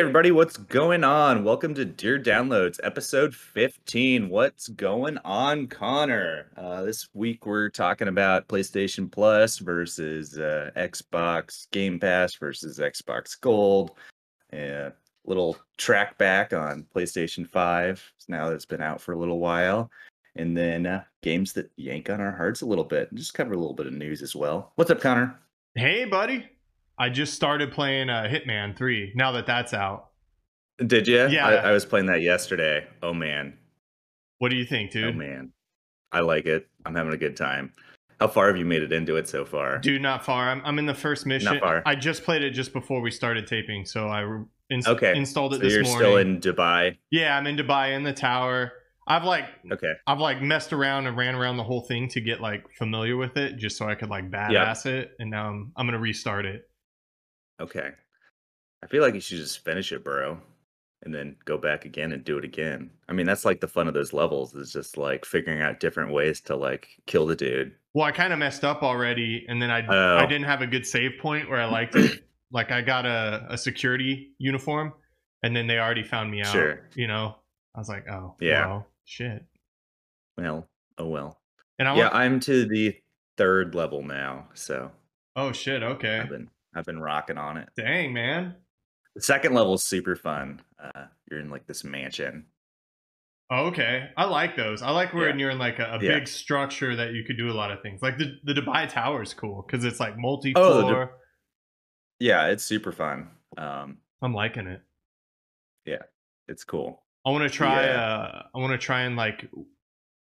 Everybody, what's going on? Welcome to Dear Downloads, episode 15. What's going on, Connor? Uh, this week we're talking about PlayStation Plus versus uh, Xbox Game Pass versus Xbox Gold. A little track back on PlayStation 5 now that it's been out for a little while. And then uh, games that yank on our hearts a little bit. Just cover a little bit of news as well. What's up, Connor? Hey, buddy. I just started playing uh, Hitman 3 now that that's out. Did you? Yeah. I, I was playing that yesterday. Oh man. What do you think, dude? Oh man. I like it. I'm having a good time. How far have you made it into it so far? Dude, not far. I'm, I'm in the first mission. Not far. I just played it just before we started taping, so I Okay. installed it so this you're morning. still in Dubai. yeah, I'm in Dubai in the tower. I've like Okay. I've like messed around and ran around the whole thing to get like familiar with it, just so I could like badass it. And now I'm I'm gonna restart it. Okay. I feel like you should just finish it, bro. And then go back again and do it again. I mean, that's like the fun of those levels is just like figuring out different ways to like kill the dude. Well, I kind of messed up already, and then I Oh. I didn't have a good save point where I liked it. like I got a, a security uniform, and then they already found me out. Sure. You know, I was like, oh Yeah. well, shit. Well, oh well. And I Yeah, I'm to the third level now, so oh shit, okay, I've been I've been rocking on it. dang man. The second level is super fun. Uh, you're in like this mansion. Oh, okay, I like those. I like when Yeah. you're in like a, a Yeah. big structure that you could do a lot of things. Like the the Dubai Tower is cool because it's like multi Oh, floor. Du- Yeah, it's super fun. Um, I'm liking it. Yeah, it's cool. I want to try. Yeah. Uh, I want to try and like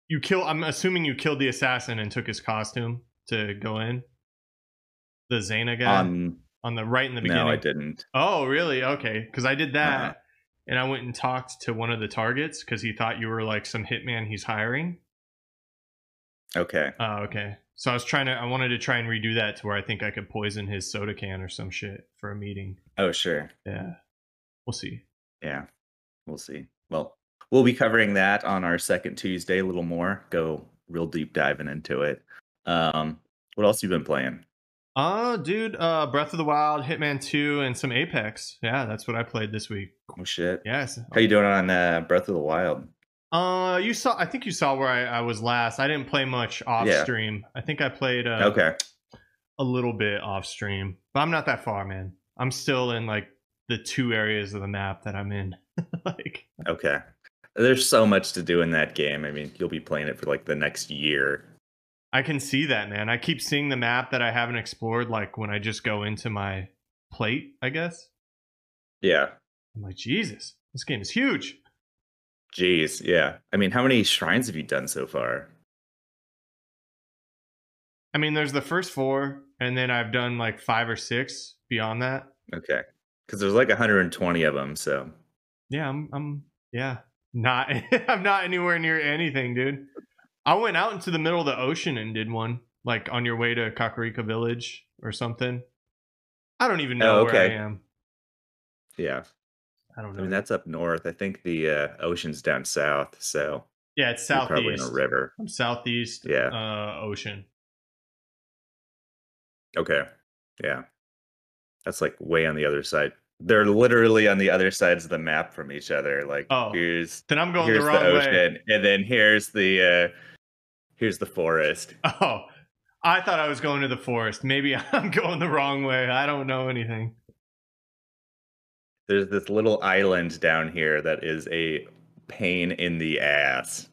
you kill. I'm assuming you killed the assassin and took his costume to go in. The Zana guy Um, on the right in the beginning. no, I didn't. Oh, really? Okay, because I did that, Uh-huh. and I went and talked to one of the targets because he thought you were like some hitman he's hiring. Okay. Oh, okay. So I was trying to. I wanted to try and redo that to where I think I could poison his soda can or some shit for a meeting. Oh, sure. Yeah, we'll see. Yeah, we'll see. Well, we'll be covering that on our second Tuesday a little more. Go real deep diving into it. Um, what else you been playing? Uh, dude, uh, Breath of the Wild, Hitman 2, and some Apex. Yeah, that's what I played this week. Oh shit. Yes. How you doing on uh, Breath of the Wild? Uh, you saw. I think you saw where I, I was last. I didn't play much off Yeah. stream. I think I played uh, Okay. a little bit off stream, but I'm not that far, man. I'm still in like the two areas of the map that I'm in. like, Okay. There's so much to do in that game. I mean, you'll be playing it for like the next year. I can see that, man. I keep seeing the map that I haven't explored. Like when I just go into my plate, I guess. Yeah. I'm like, Jesus, this game is huge. Jeez. Yeah. I mean, how many shrines have you done so far? I mean, there's the first four, and then I've done like five or six beyond that. Okay. Because there's like 120 of them. So Yeah, I'm I'm yeah. Not I'm not anywhere near anything, dude. I went out into the middle of the ocean and did one, like on your way to Kakariko Village or something. I don't even know Oh, where I am. yeah. I don't know. I mean, that's up north. I think the uh, ocean's down south. So yeah, it's you're probably in a river. I'm southeast Yeah. uh ocean. Okay. Yeah. That's like way on the other side. They're literally on the other sides of the map from each other. Like Oh, here's Then I'm going here's the the, wrong ocean, way. and then here's the uh here's the forest. Oh. I thought I was going to the forest. Maybe I'm going the wrong way. I don't know anything. There's this little island down here that is a pain in the ass.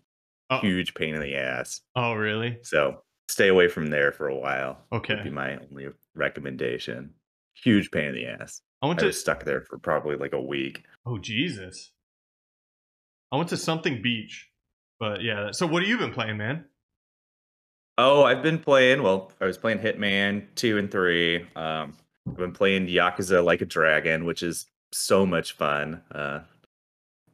Oh. Huge pain in the ass. Oh, really? So stay away from there for a while. Okay. Would be my only recommendation. Huge pain in the ass. I went I to was stuck there for probably like a week. Oh Jesus! I went to something beach, but yeah. So what have you been playing, man? Oh, I've been playing. Well, I was playing Hitman two and three. Um, I've been playing Yakuza Like a Dragon, which is so much fun. Uh,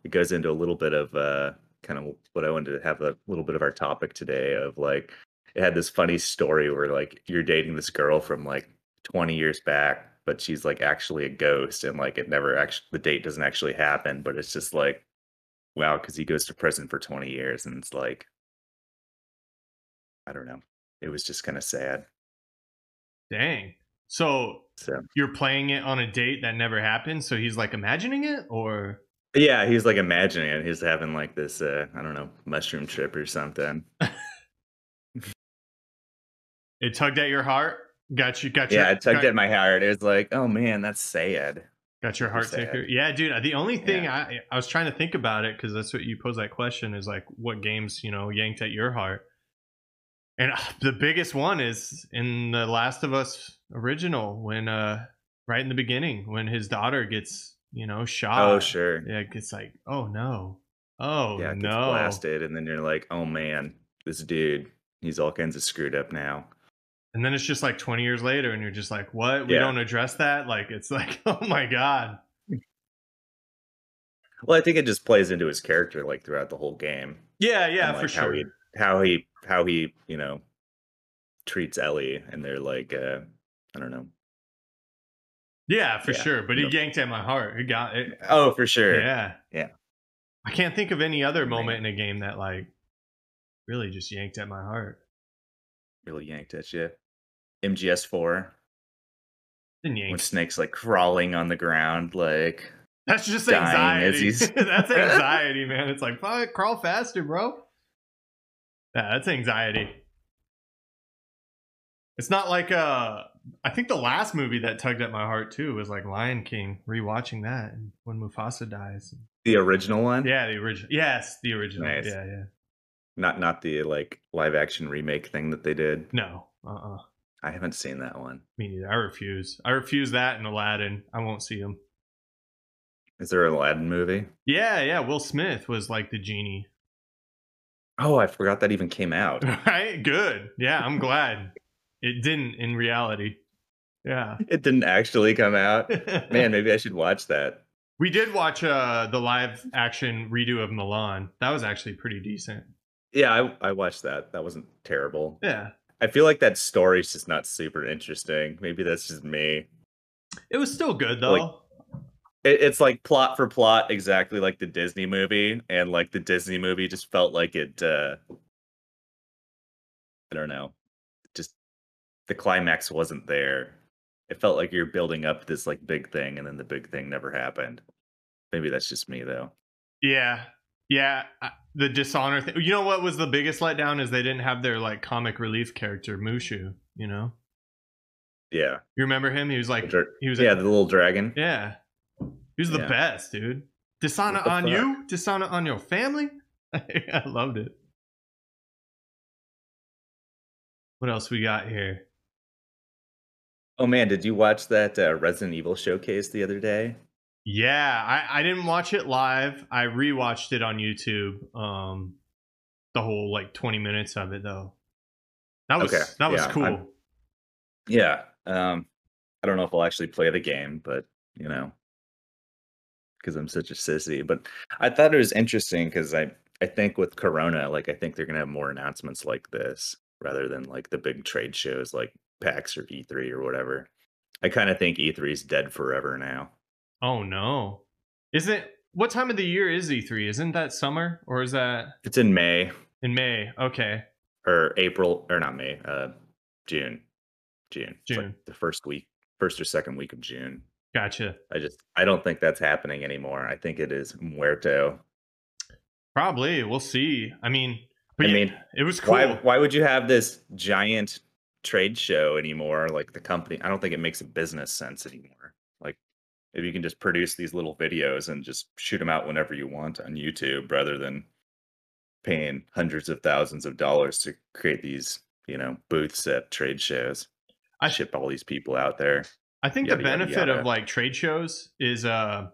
it goes into a little bit of uh, kind of what I wanted to have a little bit of our topic today. Of like, it had this funny story where like you're dating this girl from like 20 years back, but she's like actually a ghost, and like it never actually the date doesn't actually happen, but it's just like, wow, because he goes to prison for 20 years, and it's like I don't know. It was just kind of sad. Dang. So So you're playing it on a date that never happened, so he's like imagining it, or yeah, he's like imagining it. He's having like this, uh, I don't know, mushroom trip or something. it tugged at your heart. Got you. Got your. Yeah, it tugged got, at my heart. It was like, oh man, that's sad. Got your heart ticker. Yeah, dude. The only thing Yeah. I I was trying to think about it because that's what you posed that question is like what games you know yanked at your heart, and uh, the biggest one is in the Last of Us original when uh right in the beginning when his daughter gets you know shot. Oh sure. Yeah, it gets like oh no, oh yeah, it gets no. blasted, and then you're like, oh man, this dude, he's all kinds of screwed up now. And then it's just like 20 years later, and you're just like, what? We Yeah. don't address that? Like, it's like, oh my God. Well, I think it just plays into his character like throughout the whole game. Yeah, yeah, and, for like, how sure. How he how he you know treats Ellie, and they're like, uh, I don't know. Yeah, for Yeah, sure. But he yanked at my heart. He got it. Oh, for sure. Yeah. Yeah. I can't think of any other moment in a game that, like, really just yanked at my heart. Really yanked at you. MGS four when. Snake's like crawling on the ground, like That's just anxiety. that's anxiety, man. It's like, fuck, crawl faster, bro. Yeah, that's anxiety. It's not like uh I think the last movie that tugged at my heart too was like Lion King. Rewatching that and when Mufasa dies. the original one. Yeah, the original. Yes, the original. Nice. Yeah, yeah. Not not the like live action remake thing that they did. No, uh, uh I haven't seen that one. me neither. I refuse. I refuse that and Aladdin. I won't see him. Is there an Aladdin movie? Yeah, yeah. Will Smith was like the genie. Oh, I forgot that even came out. Right? Good. Yeah, I'm glad it didn't in reality. Yeah. it didn't actually come out. Man, maybe I should watch that. we did watch uh the live action redo of Mulan. That was actually pretty decent. Yeah, I, I watched that. That wasn't terrible. Yeah. I feel like that story's just not super interesting. Maybe that's just me. It was still good though. Like- It, it's like plot for plot, exactly like the Disney movie, and like the Disney movie just felt like it. uh I don't know, just the climax wasn't there. It felt like you're building up this like big thing, and then the big thing never happened. Maybe that's just me though. yeah. Yeah. The dishonor thing. You know what was the biggest letdown is they didn't have their like comic relief character Mushu, you know? Yeah, You remember him? He was like dra- he was yeah, the little dragon. Yeah. He was the Yeah. best, dude. Dishonor on fuck? you? Dishonor on your family? I loved it. What else we got here? Oh man, did you watch that uh, Resident Evil showcase the other day? Yeah, I, I didn't watch it live. I rewatched it on YouTube. Um the whole like 20 minutes of it though. That was Okay, that was yeah, cool. I'm- Yeah. Um, I don't know if I'll actually play the game, but you know, because I'm such a sissy. But I thought it was interesting because I I think with Corona, like I think they're gonna have more announcements like this rather than like the big trade shows like PAX or E3 or whatever. I kind of think E3 is dead forever now. Oh no. Is it what time of the year is E3? Isn't that summer or is that It's in May in May? Okay. or April or not May, uh, June, June, It's like June. the first week, first or second week of June. Gotcha. I just I don't think that's happening anymore. I think it is muerto. Probably. We'll see. I mean, I yeah, mean, it was cool. Why why would you have this giant trade show anymore? Like the company, I don't think it makes a business sense anymore. Like if you can just produce these little videos and just shoot them out whenever you want on YouTube, rather than paying hundreds of thousands of dollars to create these, you know, booths at trade shows. I ship all these people out there. I think yada, the benefit yada. of like trade shows is uh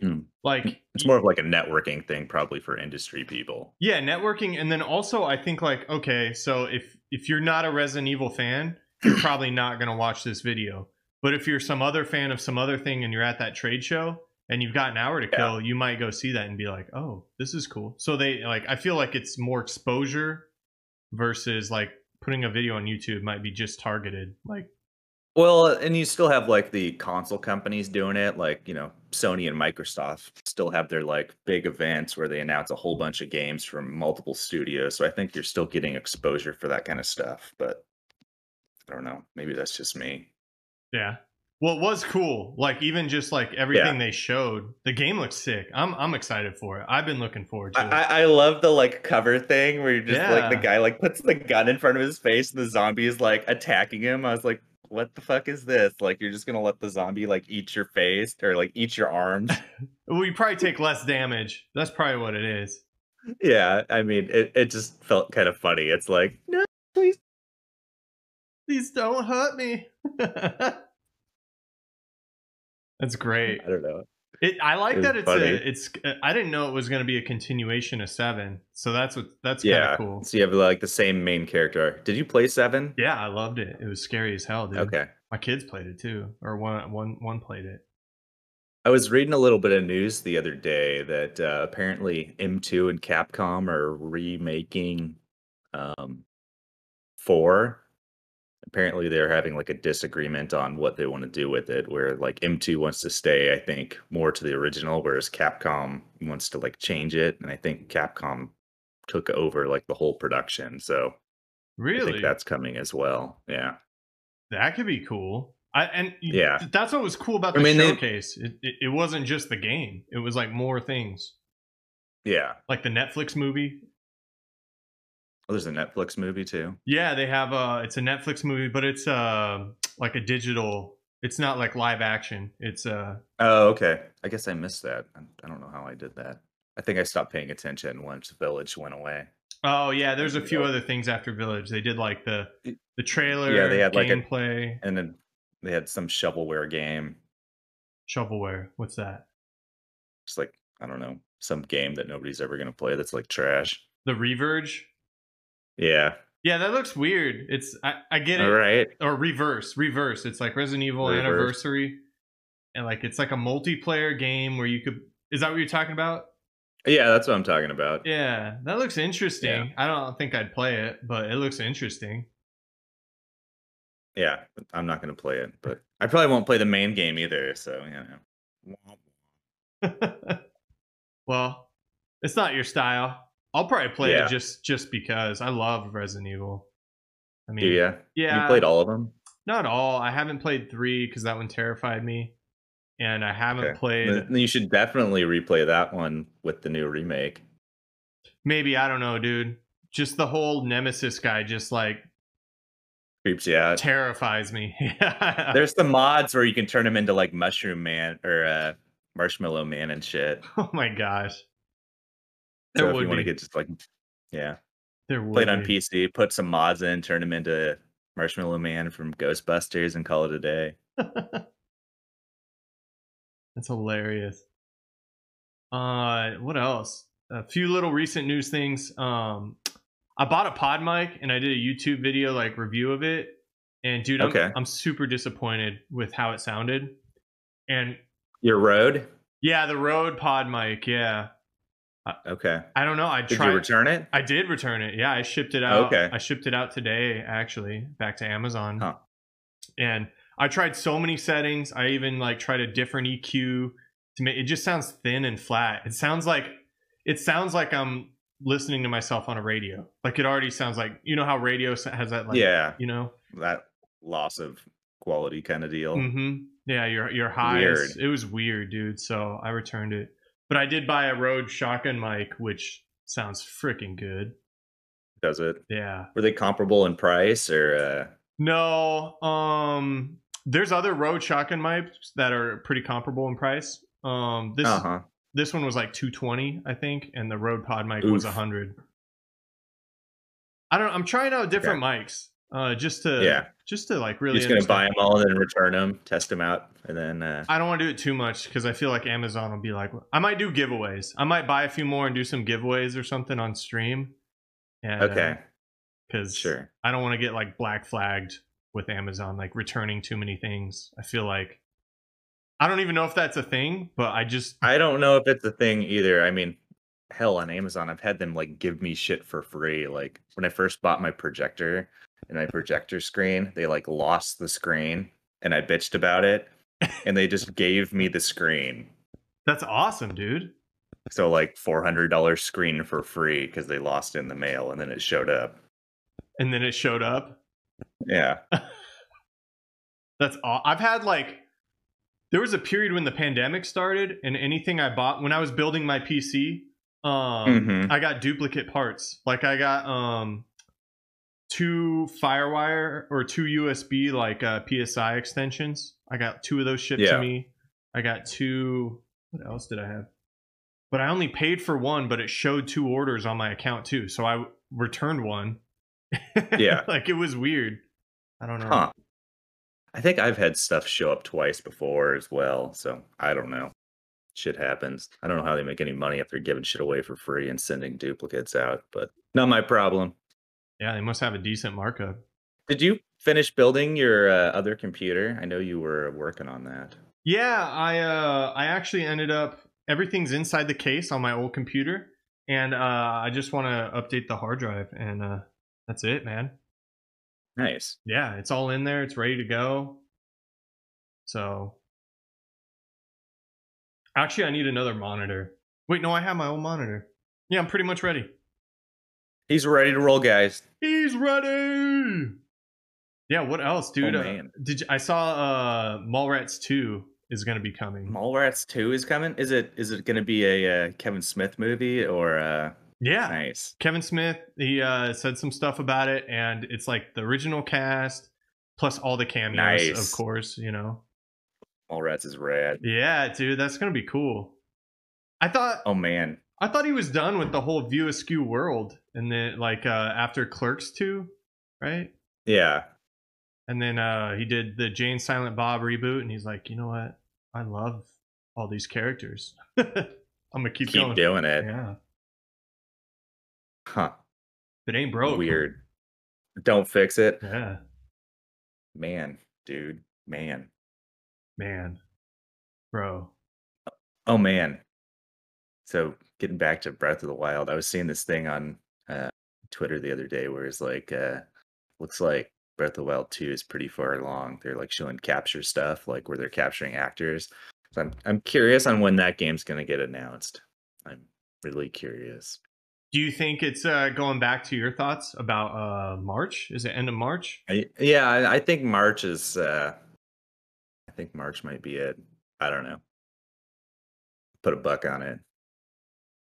Hmm. like It's more of like a networking thing, probably for industry people. yeah, networking and then also I think like okay, so if if you're not a Resident Evil fan, you're probably not going to watch this video. But if you're some other fan of some other thing and you're at that trade show and you've got an hour to Yeah. kill, you might go see that and be like, "Oh, this is cool." So they like I feel like it's more exposure versus like putting a video on YouTube might be just targeted. Like Well, and you still have like the console companies doing it, like you know, Sony and Microsoft still have their like big events where they announce a whole bunch of games from multiple studios. So I think you're still getting exposure for that kind of stuff. But I don't know, maybe that's just me. Yeah. Well, it was cool. Like even just like everything they showed, the game looks sick. I'm I'm excited for it. I've been looking forward to I, it. I I love the like cover thing where you're just like the guy like puts the gun in front of his face and the zombie is like attacking him. I was like, what the fuck is this? Like you're just gonna let the zombie like eat your face or like eat your arms? well, you probably take less damage. That's probably what it is. yeah, I mean it, it just felt kind of funny. It's like, no, please. Please don't hurt me. That's great. I don't know. It, I like that it's funny. a it's. I didn't know it was going to be a continuation of seven, so that's what that's kind Yeah. of cool. So you have like the same main character. Did you play seven? Yeah, I loved it. It was scary as hell, dude. Okay. My kids played it too, or one one one played it. I was reading a little bit of news the other day that uh, apparently M2 and Capcom are remaking um, 4. Apparently, they're having like a disagreement on what they want to do with it. Where like M2 wants to stay, I think, more to the original, whereas Capcom wants to like change it. And I think Capcom took over like the whole production. So really I think that's coming as well. Yeah. that could be cool. I and Yeah. that's what was cool about I the mean, they- showcase. It, it it wasn't just the game; it was like more things, Yeah. like the Netflix movie. Oh, there's a Netflix movie too. Yeah, they have a. It's a Netflix movie, but it's uh like a digital. It's not like live action. It's uh Oh, okay. I guess I missed that. I don't know how I did that. I think I stopped paying attention once Village went away. Oh yeah, there's a few other things after Village. They did like the the trailer, Yeah, they had, like, a- gameplay, And then they had some shovelware game. shovelware. What's that? Just like, I don't know, some game that nobody's ever going to play that's like trash. The Reverge. Yeah. Yeah, that looks weird. It's I, I get it. All right. Or reverse, reverse. It's like Resident Evil Reverse. Anniversary, and like it's like a multiplayer game where you could. Is that what you're talking about? Yeah, that's what I'm talking about. Yeah, that looks interesting. I don't think I'd play it, but it looks interesting. Yeah, I'm not going to play it, but I probably won't play the main game either. So, you know. well, it's not your style. I'll probably play Yeah. it just just because I love Resident Evil. I mean, yeah, yeah, You played all of them? not all. I haven't played three because that one terrified me, and I haven't Okay. played. Then you should definitely replay that one with the new remake. Maybe I don't know, dude. Just the whole Nemesis guy just like Creeps you out. terrifies me. Yeah. There's some mods where you can turn him into like Mushroom Man or uh, Marshmallow Man and shit. oh my gosh. So There if you want to get just like, yeah, There would play it on be. PC, put some mods in, turn him into Marshmallow Man from Ghostbusters, and call it a day. That's hilarious. Uh, what else? A few little recent news things. Um, I bought a pod mic and I did a YouTube video like review of it. And dude, I'm, Okay. I'm super disappointed with how it sounded. And Your Rode? yeah, the Rode pod mic. Yeah, Okay. I don't know. I Did tried. you return it? I did return it. Yeah, I shipped it out. Okay. I shipped it out today, actually, back to Amazon. Huh. And I tried so many settings. I even like tried a different EQ to make it just sounds thin and flat. It sounds like it sounds like I'm listening to myself on a radio. Like it already sounds like you know how radio has that like yeah, you know that loss of quality kind of deal. Mm-hmm. Yeah, your your highs. Weird. It was weird, dude. So I returned it, but I did buy a Rode shotgun mic, which sounds freaking good. Does it? Yeah. Were they comparable in price or? uh No, um, there's other Rode shotgun mics that are pretty comparable in price. Um, this Uh huh. this one was like 220, I think, and the Rode Pod mic was Oof. 100. I don't. I'm trying out different mics, uh, just to Yeah. just to like really. You're just gonna buy them all and then return them, test them out, and then. uh I don't want to do it too much because I feel like Amazon will be like, I might do giveaways. I might buy a few more and do some giveaways or something on stream. And, Okay. Because Sure. I don't want to get like black flagged with Amazon, like returning too many things. I feel like I don't even know if that's a thing, but I just I don't know if it's a thing either. I mean, hell, on Amazon, I've had them like give me shit for free. Like when I first bought my projector and my projector screen, they like lost the screen and I bitched about it and they just gave me the screen. that's awesome, dude. So like $400 screen for free because they lost it in the mail and then it showed up. And then it showed up. Yeah. That's all. I've had like there was a period when the pandemic started, and anything I bought when I was building my PC, um, Mhm. I got duplicate parts. Like I got um two FireWire or two USB like uh, PSI extensions. I got two of those shipped Yeah. to me. I got two. What else did I have? But I only paid for one, but it showed two orders on my account too. So I returned one. Yeah. like it was weird. I don't know. Huh. I think I've had stuff show up twice before as well, so I don't know. Shit happens. I don't know how they make any money if they're giving shit away for free and sending duplicates out, but not my problem. Yeah, they must have a decent markup. Did you finish building your uh, other computer? I know you were working on that. Yeah, I uh I actually ended up everything's inside the case on my old computer and uh I just want to update the hard drive and uh that's it, man. Nice. Yeah, it's all in there, it's ready to go. So Actually, I need another monitor. Wait, no, I have my own monitor. Yeah, I'm pretty much ready. He's ready to roll, guys. He's ready. Yeah, what else, dude? Oh, Uh, did you, I saw uh Mallrats 2 is going to be coming. Mallrats 2 is coming. Is it is it going to be a uh, Kevin Smith movie or uh yeah. nice? Kevin Smith, he uh, said some stuff about it, and it's like the original cast plus all the cameos, Nice. of course. You know, Mallrats is rad. yeah, dude, that's gonna be cool. I thought Oh man. I thought he was done with the whole View Askew world, and then like uh, after Clerks two, right? Yeah. And then uh, he did the Jay and Silent Bob reboot, and he's like, you know what? I love all these characters. I'm gonna keep, Keep going. doing it. Yeah, Huh. if it ain't broke. Weird. Don't fix it. Yeah, Man, dude. Man. man, bro. Oh man. So getting back to Breath of the Wild, I was seeing this thing on uh, Twitter the other day where it's like, uh, looks like Breath of the Wild 2 is pretty far along. They're like showing capture stuff, like where they're capturing actors. So I'm I'm curious on when that game's gonna get announced. I'm really curious. Do you think it's uh, going back to your thoughts about uh, March? Is it end of March? I, yeah, I, I think March is. Uh, I think March might be it. I don't know. Put a buck on it.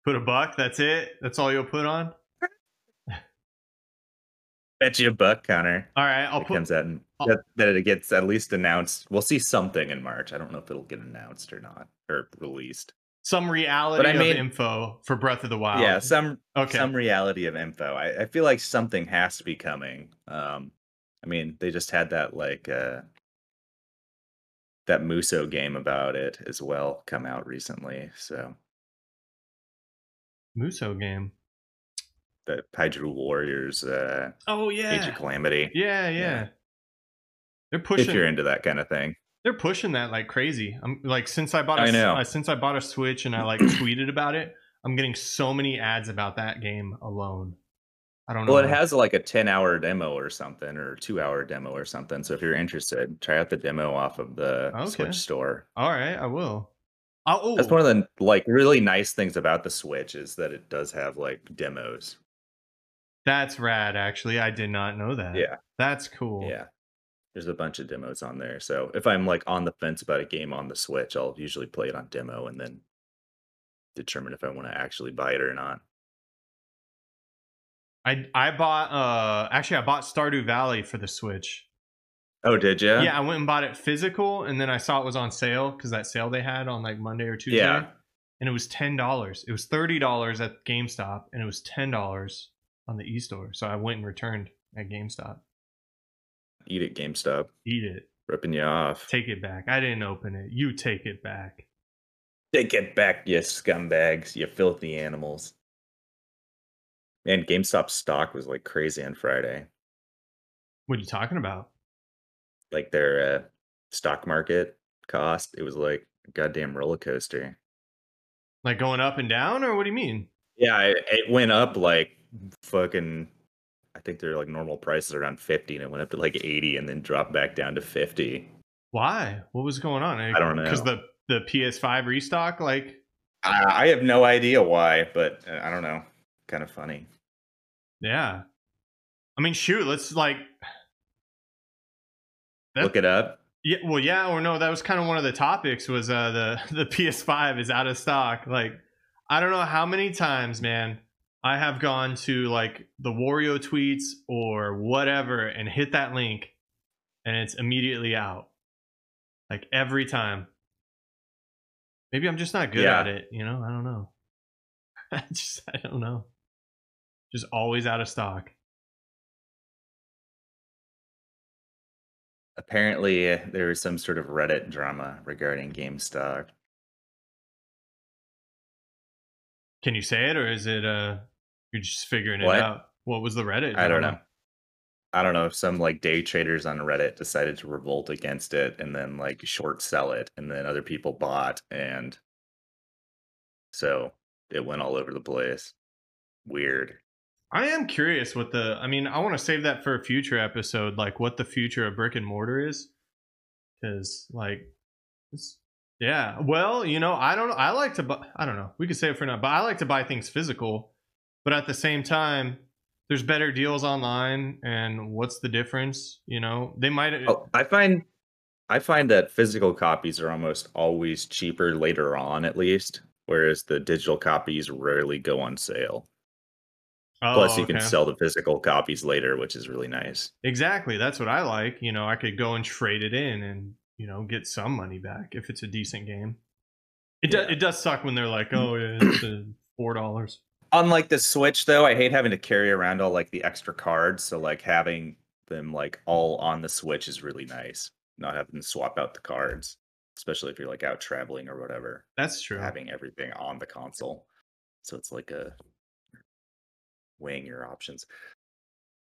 Put a buck. That's it. That's all you'll put on. Bet you a buck, Connor. All right, I'll it put. comes out and that, that it gets at least announced. We'll see something in March. I don't know if it'll get announced or not or released. some reality But I of mean- info for Breath of the Wild. Yeah, some Okay. some reality of info. I, I feel like something has to be coming. Um, I mean, they just had that like uh that Musou game about it as well come out recently. So Musou game. the Hyrule Warriors uh Oh Age yeah. of Calamity. Yeah, yeah. Yeah. They're pushing. If you're into that kind of thing. they're pushing that like crazy. I'm like since I bought. a I know. uh, since I bought a Switch and I like tweeted about it. I'm getting so many ads about that game alone. I don't know. Well, it has like a 10 hour demo or something, or two hour demo or something. So if you're interested, try out the demo off of the Okay. Switch store. All right, I will. Oh, That's one of the like really nice things about the Switch is that it does have like demos. that's rad. Actually, I did not know that. Yeah. that's cool. Yeah. There's a bunch of demos on there. So if I'm like on the fence about a game on the Switch, I'll usually play it on demo and then determine if I want to actually buy it or not. I I bought uh actually I bought Stardew Valley for the Switch. Oh, did you? Yeah, I went and bought it physical, and then I saw it was on sale because that sale they had on like Monday or Tuesday, Yeah. and it was ten dollars. It was thirty dollars at GameStop, and it was ten dollars on the e-store. So I went and returned at GameStop. Eat it, GameStop. Eat it, Ripping you off. take it back. I didn't open it. You take it back. Take it back, you scumbags, you filthy animals. Man, GameStop stock was like crazy on Friday. What are you talking about? Like their uh, stock market cost, it was like a goddamn roller coaster. Like going up and down, or what do you mean? Yeah, it, it went up like fucking. I think they're like normal prices around 50 and it went up to like 80 and then dropped back down to 50. Why? What was going on? I don't know. Because the the PS5 restock, like I, I have no idea why, but uh, I don't know. Kind of funny. Yeah. I mean, shoot, let's like. Look it up. Yeah, well, yeah, or no, that was kind of one of the topics was uh the the PS5 is out of stock. Like, I don't know how many times, man, I have gone to like the Wario tweets or whatever and hit that link and it's immediately out. Like every time. Maybe I'm just not good Yeah. at it, you know? I don't know. I just I don't know. Just always out of stock. Apparently, uh, there was some sort of Reddit drama regarding GameStop. Can you say it or is it uh you're just figuring it What? out? What was the Reddit? I don't know. I don't know if some like day traders on Reddit decided to revolt against it and then like short sell it, and then other people bought, and so it went all over the place. Weird. I am curious what the. I mean, I want to save that for a future episode, like what the future of brick and mortar is, because like, yeah. Well, you know, I don't. I like to. buy I don't know. We could say it for now, but I like to buy things physical. But at the same time, there's better deals online, and what's the difference? You know, they might. Oh, I find I find that physical copies are almost always cheaper later on, at least, whereas the digital copies rarely go on sale. Oh, Plus, you can sell the physical copies later, which is really nice. Exactly. That's what I like. You know, I could go and trade it in and, you know, get some money back if it's a decent game. It Yeah. does it does suck when they're like, "Oh, yeah, it's uh, $4." Unlike the Switch, though, I hate having to carry around all like the extra cards. So like having them like all on the Switch is really nice. Not having to swap out the cards, especially if you're like out traveling or whatever. That's true. Having everything on the console, so it's like a weighing your options.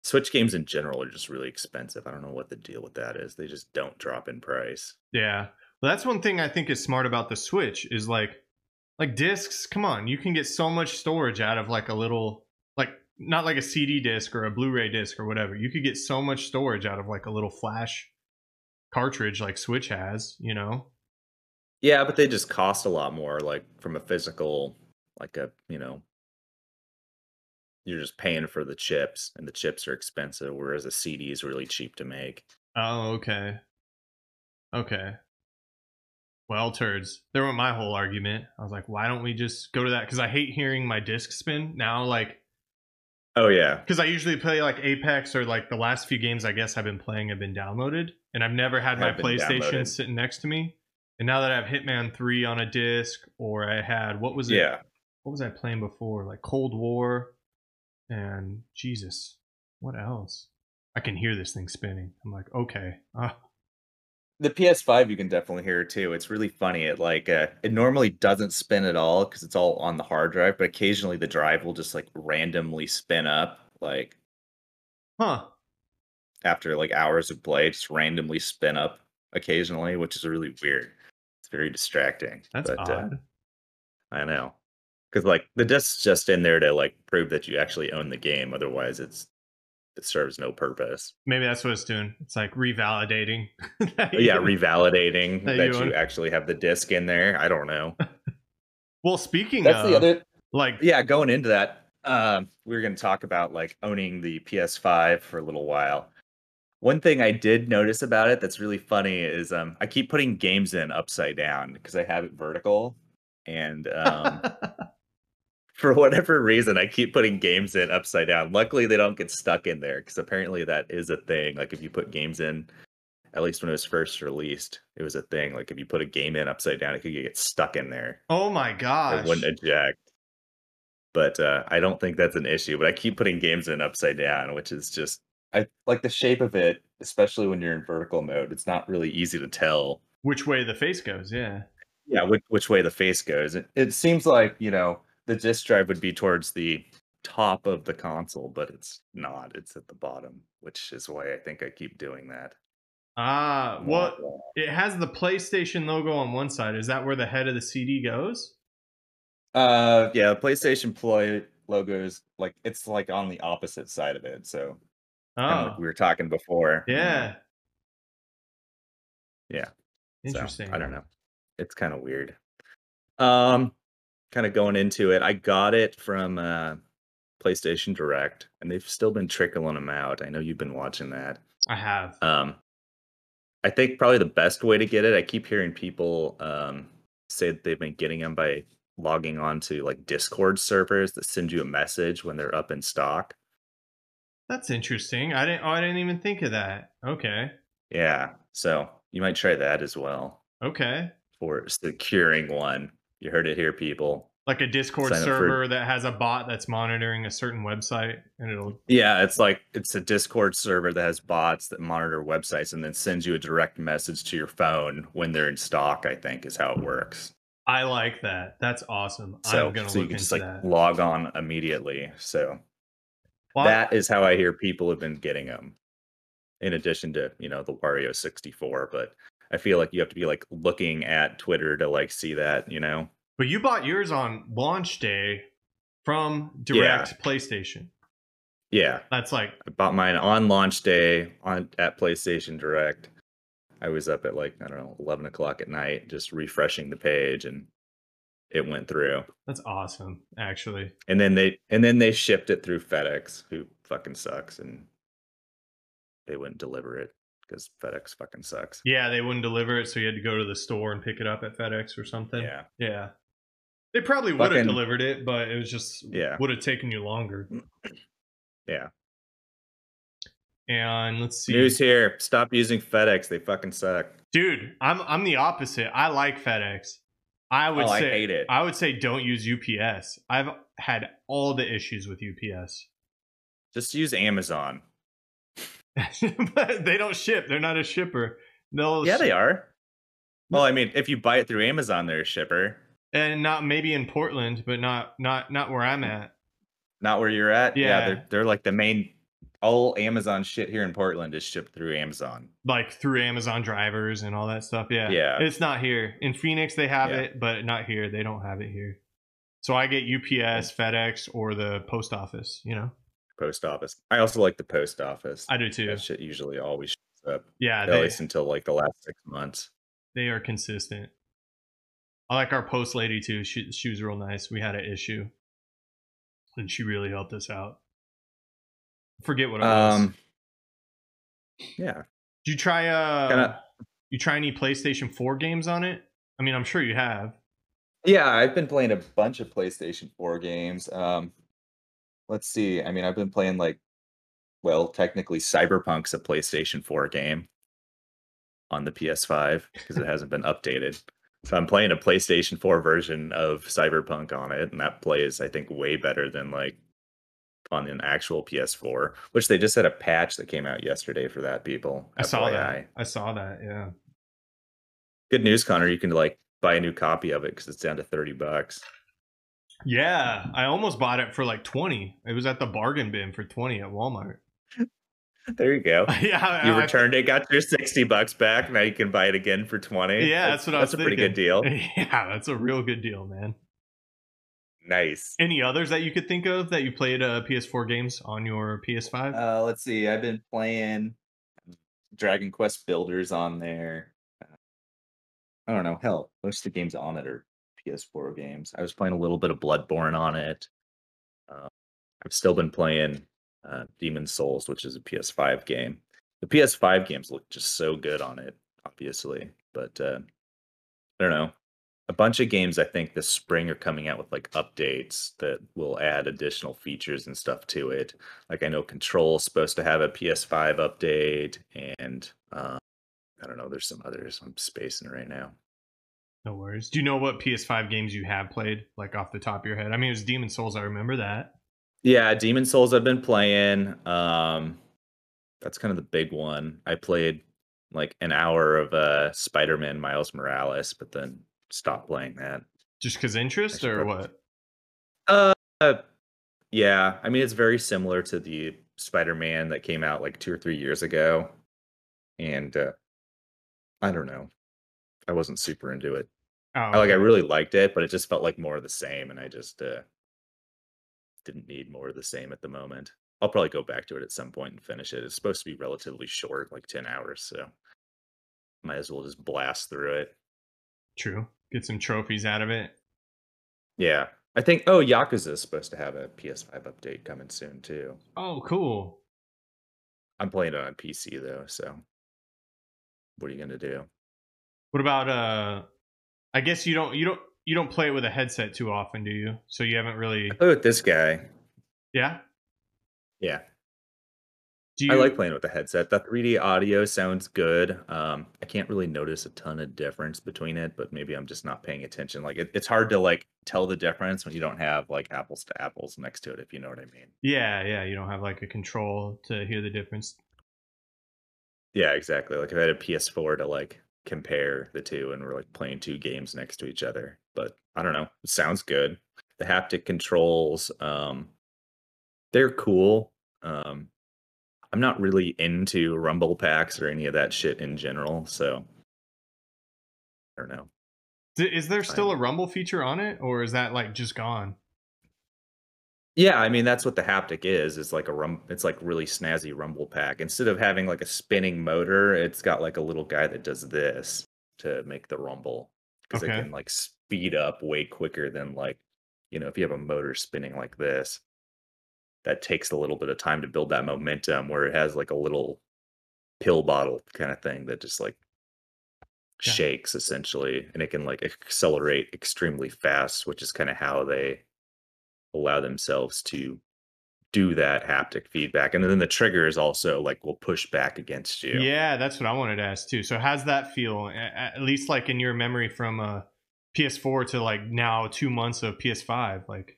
Switch games in general are just really expensive. I don't know what the deal with that is. They just don't drop in price. Yeah. Well, that's one thing I think is smart about the Switch is like like discs, come on, you can get so much storage out of like a little like not like a CD disc or a Blu-ray disc or whatever. You could get so much storage out of like a little flash cartridge like Switch has, you know. Yeah, but they just cost a lot more, like from a physical, like a, you know, you're just paying for the chips and the chips are expensive, whereas a CD is really cheap to make. Oh, okay. Okay. Well, turds. There went my whole argument. I was like, why don't we just go to that? Because I hate hearing my disc spin. Now, like, Oh yeah. because I usually play like Apex or like the last few games I guess I've been playing have been downloaded, and I've never had my PlayStation downloaded. sitting next to me. And now that I have Hitman 3 on a disc, or I had, what was it? Yeah. What was I playing before? Like Cold War and Jesus. What else? I can hear this thing spinning. I'm like, okay. Uh, The PS5 you can definitely hear it too. It's really funny. It like uh, it normally doesn't spin at all because it's all on the hard drive, but occasionally the drive will just like randomly spin up like huh. after like hours of play, just randomly spin up occasionally, which is really weird. It's very distracting. That's but, uh, odd. I know. Because like the disc's just in there to like prove that you actually own the game. Otherwise, it's it serves no purpose. Maybe that's what it's doing. It's like revalidating. that yeah, you- revalidating That that, you you, actually have the disc in there. I don't know. well, speaking That's of, the other. like, Yeah, going into that, um, we were going to talk about like owning the PS5 for a little while. One thing I did notice about it that's really funny is um, I keep putting games in upside down because I have it vertical, and um, for whatever reason, I keep putting games in upside down. Luckily, they don't get stuck in there because apparently that is a thing. Like if you put games in, at least when it was first released, it was a thing. Like if you put a game in upside down, it could get stuck in there. oh my gosh. It wouldn't eject. But uh, I don't think that's an issue. But I keep putting games in upside down, which is just I like the shape of it, especially when you're in vertical mode. It's not really easy to tell Which way the face goes, yeah. yeah which, which way the face goes it, it seems like you know the disk drive would be towards the top of the console but it's not it's at the bottom which is why i think i keep doing that Ah, well, It has the PlayStation logo on one side. Is that where the head of the CD goes? uh yeah playstation play logo is like it's like on the opposite side of it so Oh, like we were talking before you know, yeah. Yeah. so, Interesting. i don't know it's kind of weird um kind of going into it i got it from uh playstation direct and they've still been trickling them out i know you've been watching that I have. Um, I think probably the best way to get it. I keep hearing people um, say that they've been getting them by logging on to like Discord servers that send you a message when they're up in stock. That's interesting. I didn't. Oh, I didn't even think of that. Okay. Yeah, so you might try that as well Okay. for securing one. You heard it here, people. Like a Discord Sign up for- server that has a bot that's monitoring a certain website, and it'll. Yeah, it's like it's a Discord server that has bots that monitor websites and then sends you a direct message to your phone when they're in stock. I think is how it works. I like that. That's awesome. So, I'm gonna so you can just like that. log on immediately. So Well, that is how I hear people have been getting them. In addition to you know the Wario 64, but I feel like you have to be like looking at Twitter to like see that. You know. but you bought yours on launch day from direct PlayStation. Yeah, That's like I bought mine on launch day on at PlayStation Direct. I was up at like I don't know eleven o'clock at night, just refreshing the page, and it went through. that's awesome. Actually, And then they and then they shipped it through FedEx, who fucking sucks, and they wouldn't deliver it because FedEx fucking sucks. yeah, they wouldn't deliver it, so you had to go to the store and pick it up at FedEx or something. Yeah, Yeah. They probably would have delivered it, but it was just Yeah. would have taken you longer. yeah. And let's see. News here: stop using FedEx. They fucking suck. Dude, I'm I'm the opposite. I like FedEx. I oh, would Oh, I hate it. I would say don't use UPS. I've had all the issues with UPS. Just use Amazon. but they don't ship. They're not a shipper. They'll Yeah, sh- they are. Well, I mean, if you buy it through Amazon, they're a shipper. and not maybe in Portland, but not not not where I'm at. Not where you're at. Yeah. they're they're like the main. All Amazon shit here in Portland is shipped through Amazon. Like through Amazon drivers and all that stuff. Yeah. Yeah. It's not here. In Phoenix they have Yeah. it, but not here. They don't have it here. So I get UPS, FedEx, or the post office, you know? Post office. I also like the post office. I do too. That shit usually always shows up. Yeah, at they, least until like the last six months. they are consistent. I like our post lady too. She she was real nice. We had an issue, and she really helped us out. Forget what it was. Um. Yeah. Did you try uh? Kinda- You try any PlayStation Four games on it? I mean, I'm sure you have. Yeah, I've been playing a bunch of PlayStation 4 games. Um, let's see. I mean, I've been playing like, well, technically, Cyberpunk's a PlayStation 4 game on the PS5 because it hasn't been updated. So I'm playing a PlayStation 4 version of Cyberpunk on it, and that plays, I think, way better than like on an actual PS4. Which they just had a patch that came out yesterday for that. People, I saw that. I saw that. Yeah. Good news, Connor. You can like buy a new copy of it because it's down to thirty bucks. Yeah, I almost bought it for like twenty. It was at the bargain bin for twenty at Walmart. There you go. yeah, You I- returned it, got your sixty bucks back. Now you can buy it again for twenty. Yeah, that's what I That's was a pretty good deal. Yeah, that's a real good deal, man. Nice. Any others that you could think of that you played uh, PS4 games on your PS5? Uh, let's see. I've been playing Dragon Quest Builders on there. I don't know. Hell, most of the games on it are PS4 games. I was playing a little bit of Bloodborne on it. Uh, I've still been playing uh, Demon Souls, which is a PS5 game. The PS5 games look just so good on it, obviously. But uh, I don't know. A bunch of games I think this spring are coming out with like updates that will add additional features and stuff to it. Like I know Control's supposed to have a PS5 update, and uh, I don't know. There's some others. I'm spacing right now. No worries. Do you know what PS5 games you have played, like off the top of your head? I mean, it was Demon Souls. I remember that. Yeah, Demon Souls I've been playing. Um that's kind of the big one. I played like an hour of uh Spider-Man Miles Morales, but then stopped playing that. Just because interest or probably- what? Uh yeah, I mean it's very similar to the Spider-Man that came out like 2 or 3 years ago. And uh I don't know. I wasn't super into it. Oh, I like I really liked it, but it just felt like more of the same and I just uh didn't need more of the same at the moment. I'll probably go back to it at some point and finish it. It's supposed to be relatively short, like 10 hours, so might as well just blast through it. True. Get some trophies out of it. Yeah. I think oh Yakuza is supposed to have a PS5 update coming soon too. Oh, cool. I'm playing it on PC though, so what are you gonna do? What about uh? I guess you don't you don't you don't play it with a headset too often, do you? So you haven't really. I play with this guy. Yeah. Yeah, Do you I like playing with the headset. The 3D audio sounds good. Um, I can't really notice a ton of difference between it, but maybe I'm just not paying attention. Like it, it's hard to like tell the difference when you don't have like apples to apples next to it, if you know what I mean. Yeah, yeah. You don't have like a control to hear the difference. Yeah, exactly. Like if I had a PS4 to like compare the two and we're like playing two games next to each other. But I don't know. It sounds good. The haptic controls, um, they're cool. Um, I'm not really into rumble packs or any of that shit in general, so I don't know. Is there still a rumble feature on it, or is that like just gone? Yeah, I mean that's what the haptic is. It's like a rum it's like really snazzy rumble pack. Instead of having like a spinning motor, it's got like a little guy that does this to make the rumble because Okay. it can like speed up way quicker than like you know if you have a motor spinning like this that takes a little bit of time to build that momentum where it has like a little pill bottle kind of thing that just like Yeah. shakes essentially and it can like accelerate extremely fast which is kind of how they allow themselves to do that haptic feedback and then the triggers also like will push back against you Yeah, that's what I wanted to ask too. So how's that feel? At least like in your memory from uh, PS4 to like now two months of PS5. Like,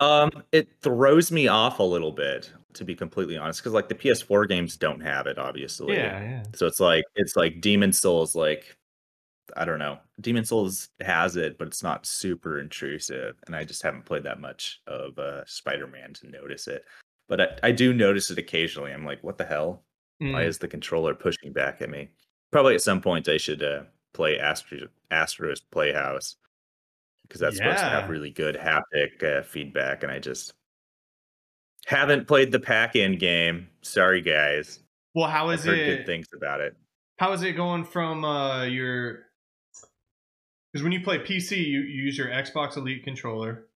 Um, it throws me off a little bit, to be completely honest, because like the PS4 games don't have it, obviously. yeah, yeah. So it's like it's like Demon's Souls, like I don't know. Demon's Souls has it, but it's not super intrusive, and I just haven't played that much of uh, Spider-Man to notice it. But I, I do notice it occasionally. I'm like, what the hell? Why Mm. is the controller pushing back at me? Probably at some point I should uh, play Astro Astro's Playhouse because that's supposed to have really good haptic uh, feedback, and I just haven't played the pack-in game. Sorry, guys. Well, how I've heard it? good things about it. How is it going from uh, your? Because when you play PC, you, you use your Xbox Elite controller,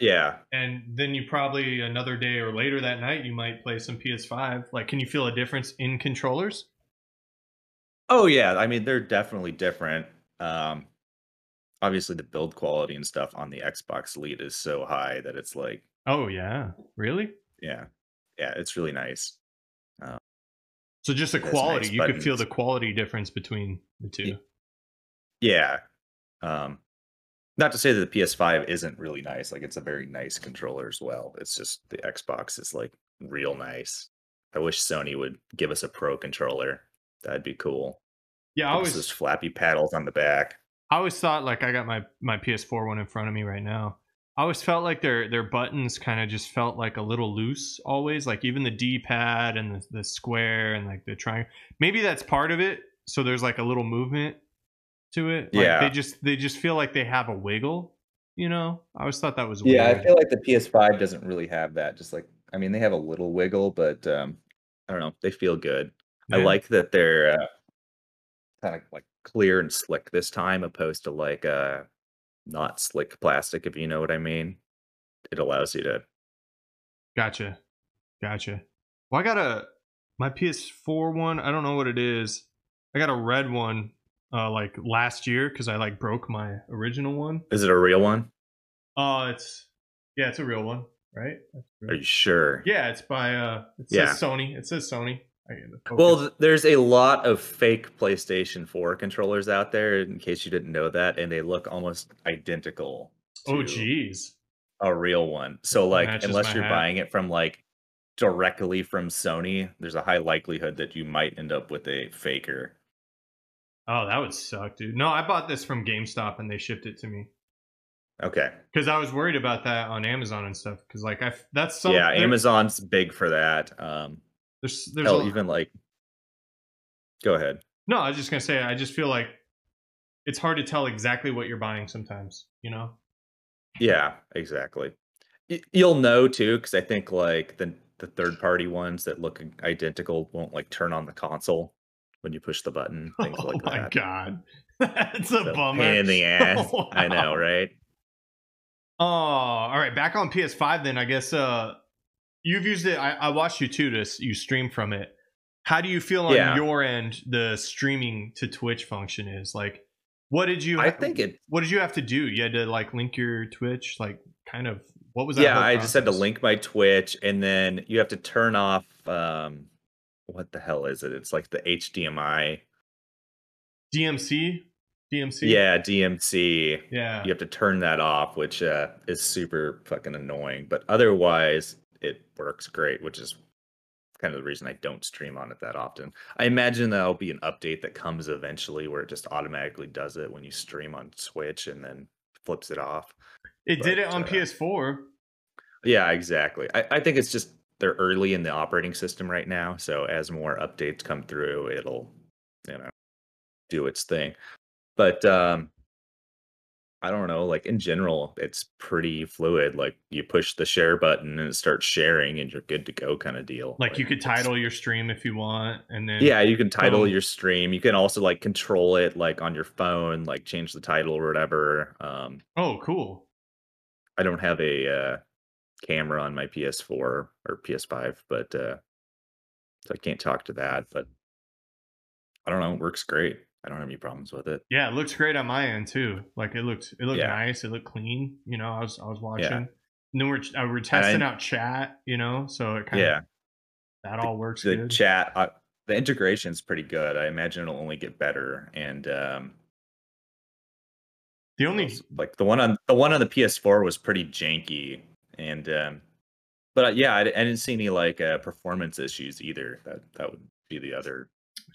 Yeah, and then you probably another day or later that night you might play some PS5. Like, can you feel a difference in controllers? Oh yeah, I mean they're definitely different. Um obviously the build quality and stuff on the Xbox Elite is so high that it's like, Oh yeah, really? yeah. Yeah, it's really nice. So just the quality, nice you could feel the quality difference between the two. Yeah. Um not to say that the PS5 isn't really nice. Like it's a very nice controller as well. It's just the Xbox is like real nice. I wish Sony would give us a pro controller. That'd be cool. Yeah, I always those flappy paddles on the back. I always thought like I got my my PS4 one in front of me right now. I always felt like their their buttons kind of just felt like a little loose always, like even the D-pad and the, the square and like the triangle. Maybe that's part of it. So there's like a little movement to it. Like Yeah. they just they just feel like they have a wiggle, you know? I always thought that was Yeah, weird. I feel like the PS5 doesn't really have that. Just like I mean, they have a little wiggle, but um, I don't know. They feel good. I like that they're uh, kind of like clear and slick this time, opposed to like uh, not slick plastic. If you know what I mean, it allows you to. Gotcha. Gotcha. Well, I got a my PS4 one. I don't know what it is. I got a red one uh like last year because I like broke my original one. Is it a real one? Oh, it's yeah, it's a real one, right? That's Are you sure? Yeah, it's by uh it says Yeah. Sony. It says Sony. I get the focus. Well, there's a lot of fake PlayStation 4 controllers out there, in case you didn't know that, and they look almost identical. oh geez. a real one. So like unless you're hat. buying it from like directly from Sony, there's a high likelihood that you might end up with a faker. Oh, that would suck, dude. No, I bought this from GameStop and they shipped it to me Okay. because I was worried about that on Amazon and stuff. Because like I, that's some yeah, Amazon's big for that. Um There's there's hell, even like Go ahead. No, I was just gonna say I just feel like it's hard to tell exactly what you're buying sometimes. You know? Yeah, exactly. You'll know too cuz I think like the the third party ones that look identical won't like turn on the console when you push the button, things oh like that. Oh my god, that's a So, bummer. pain in the ass. Oh, I know, right? Oh, all right. Back on PS5, then I guess uh, you've used it. I, I watched you too to you stream from it. How do you feel on Yeah. your end the streaming to Twitch function is? Like what did you I think it. what did you have to do? You had to like link your Twitch, like kind of what was that? Yeah, I just had to link my Twitch, and then you have to turn off. um What the hell is it? It's like the HDMI. DMC? DMC? Yeah, DMC. Yeah. You have to turn that off, which uh, is super fucking annoying. But otherwise, it works great, which is kind of the reason I don't stream on it that often. I imagine that'll be an update that comes eventually where it just automatically does it when you stream on Switch and then flips it off. It did it on uh, PS4. Yeah, exactly. I, I think it's just they're early in the operating system right now. So as more updates come through, it'll, you know, do its thing. But um I don't know, like in general, it's pretty fluid. Like you push the share button and it starts sharing and you're good to go kind of deal. Like you could title your stream if you want, and then Yeah, you can title your stream. You can also like control it like on your phone, like change the title or whatever. Um Oh, cool. I don't have a uh, camera on my PS4 or PS5, but uh, so I can't talk to that. But I don't know, it works great. I don't have any problems with it. Yeah, it looks great on my end too. Like it looked, it looked Yeah. nice. It looked clean. You know, I was, I was watching. And then we're, uh, we're testing out chat. You know, so it kind of Yeah, that all works the good. chat, uh, the integration's pretty good. I imagine it'll only get better. And um, the only like the one on the one on the PS4 was pretty janky, and um, but uh, yeah, I, I didn't see any like uh, performance issues either. That that would be the other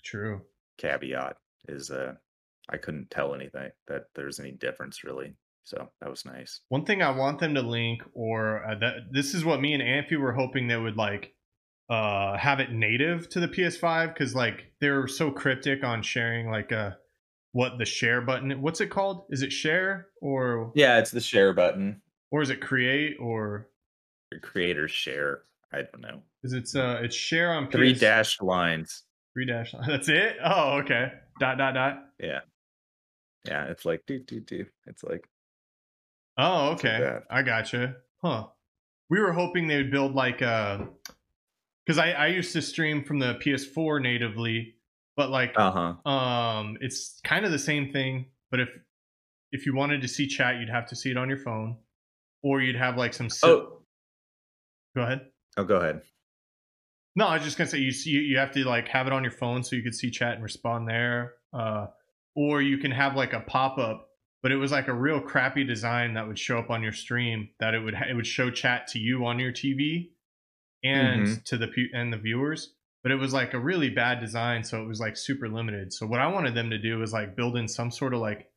true. caveat is uh I couldn't tell anything that there's any difference really. So that was nice. One thing I want them to link, or uh, that this is what me and Amphi were hoping they would like uh have it native to the PS5 because like they're so cryptic on sharing like uh what the share button. What's it called? Is it share or Yeah, it's the share button. Or is it create or Your creators share. I don't know. is it uh it's share on Three PS dashed lines. three dash? lines. That's it. Oh, okay. Dot dot dot. Yeah. Yeah, it's like do do do. It's like Oh, It's like okay. that. I gotcha. Huh. We were hoping they would build like a because I, I used to stream from the PS4 natively, but like uh-huh. um it's kind of the same thing, but if if you wanted to see chat, you'd have to see it on your phone. Or you'd have like some si- Oh, go ahead. oh go ahead. No, I was just gonna say you see you have to like have it on your phone so you could see chat and respond there. Uh, or you can have like a pop up, but it was like a real crappy design that would show up on your stream. That it would ha- it would show chat to you on your TV and Mhm. to the pu- and the viewers. But it was like a really bad design, so it was like super limited. So what I wanted them to do was like build in some sort of like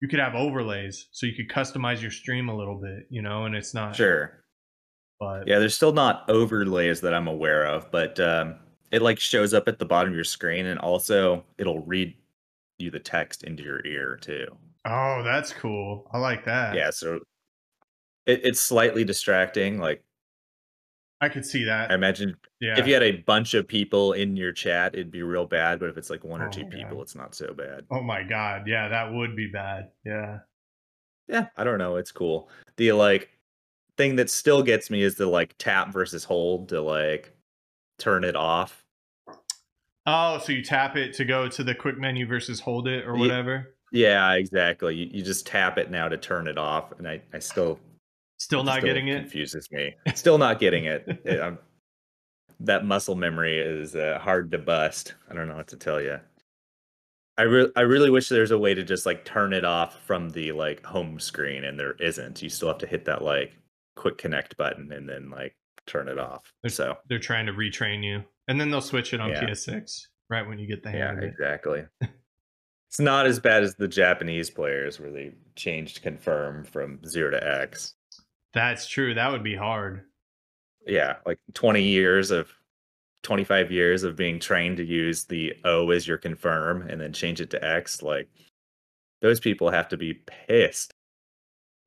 you could have overlays, so you could customize your stream a little bit, you know. And it's not Sure. but Yeah, there's still not overlays that I'm aware of, but um it like shows up at the bottom of your screen and also it'll read you the text into your ear too. oh, that's cool. I like that. Yeah, so it, it's slightly distracting. Like I could see that. I imagine yeah. if you had a bunch of people in your chat, it'd be real bad. But if it's like one or Oh two my people, it's not so bad. Oh my god, yeah, that would be bad. Yeah. Yeah, I don't know. It's cool. The like thing that still gets me is the like tap versus hold to like turn it off. Oh, so you tap it to go to the quick menu versus hold it or whatever. Yeah, exactly. You, you just tap it now to turn it off, and I I still Still not still getting it. Confuses me. Still not getting it. It- that muscle memory is uh, hard to bust. I don't know what to tell you. I re- I really wish there's a way to just like turn it off from the like home screen, and there isn't. You still have to hit that like quick connect button and then like turn it off. There's- So They're trying to retrain you, and then they'll switch it on Yeah. PS6 right when you get the hang yeah, of it. exactly. it's not as bad as the Japanese players where they changed confirm from zero to X. That's true. That would be hard. yeah, like 20 years of 25 years of being trained to use the O as your confirm and then change it to X. Like those people have to be pissed.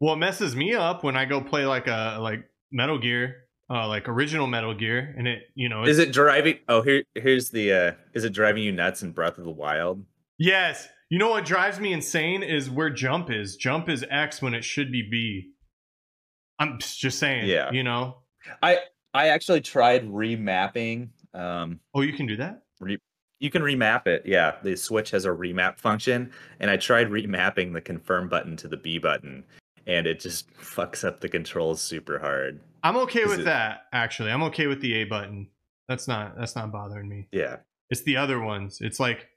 Well, it messes me up when I go play like a like Metal Gear, uh, like original Metal Gear, and it you know Is it driving? Oh, here, here's the. uh Is it driving you nuts in Breath of the Wild? Yes. You know what drives me insane is where jump is. Jump is X when it should be B. I'm just saying. Yeah. You know. I I actually tried remapping. Um, Oh, you can do that. re- you can remap it. Yeah, the Switch has a remap function, and I tried remapping the confirm button to the B button, and it just fucks up the controls super hard. I'm okay with it- that. Actually, I'm okay with the A button. That's not that's not bothering me. Yeah, It's the other ones. It's like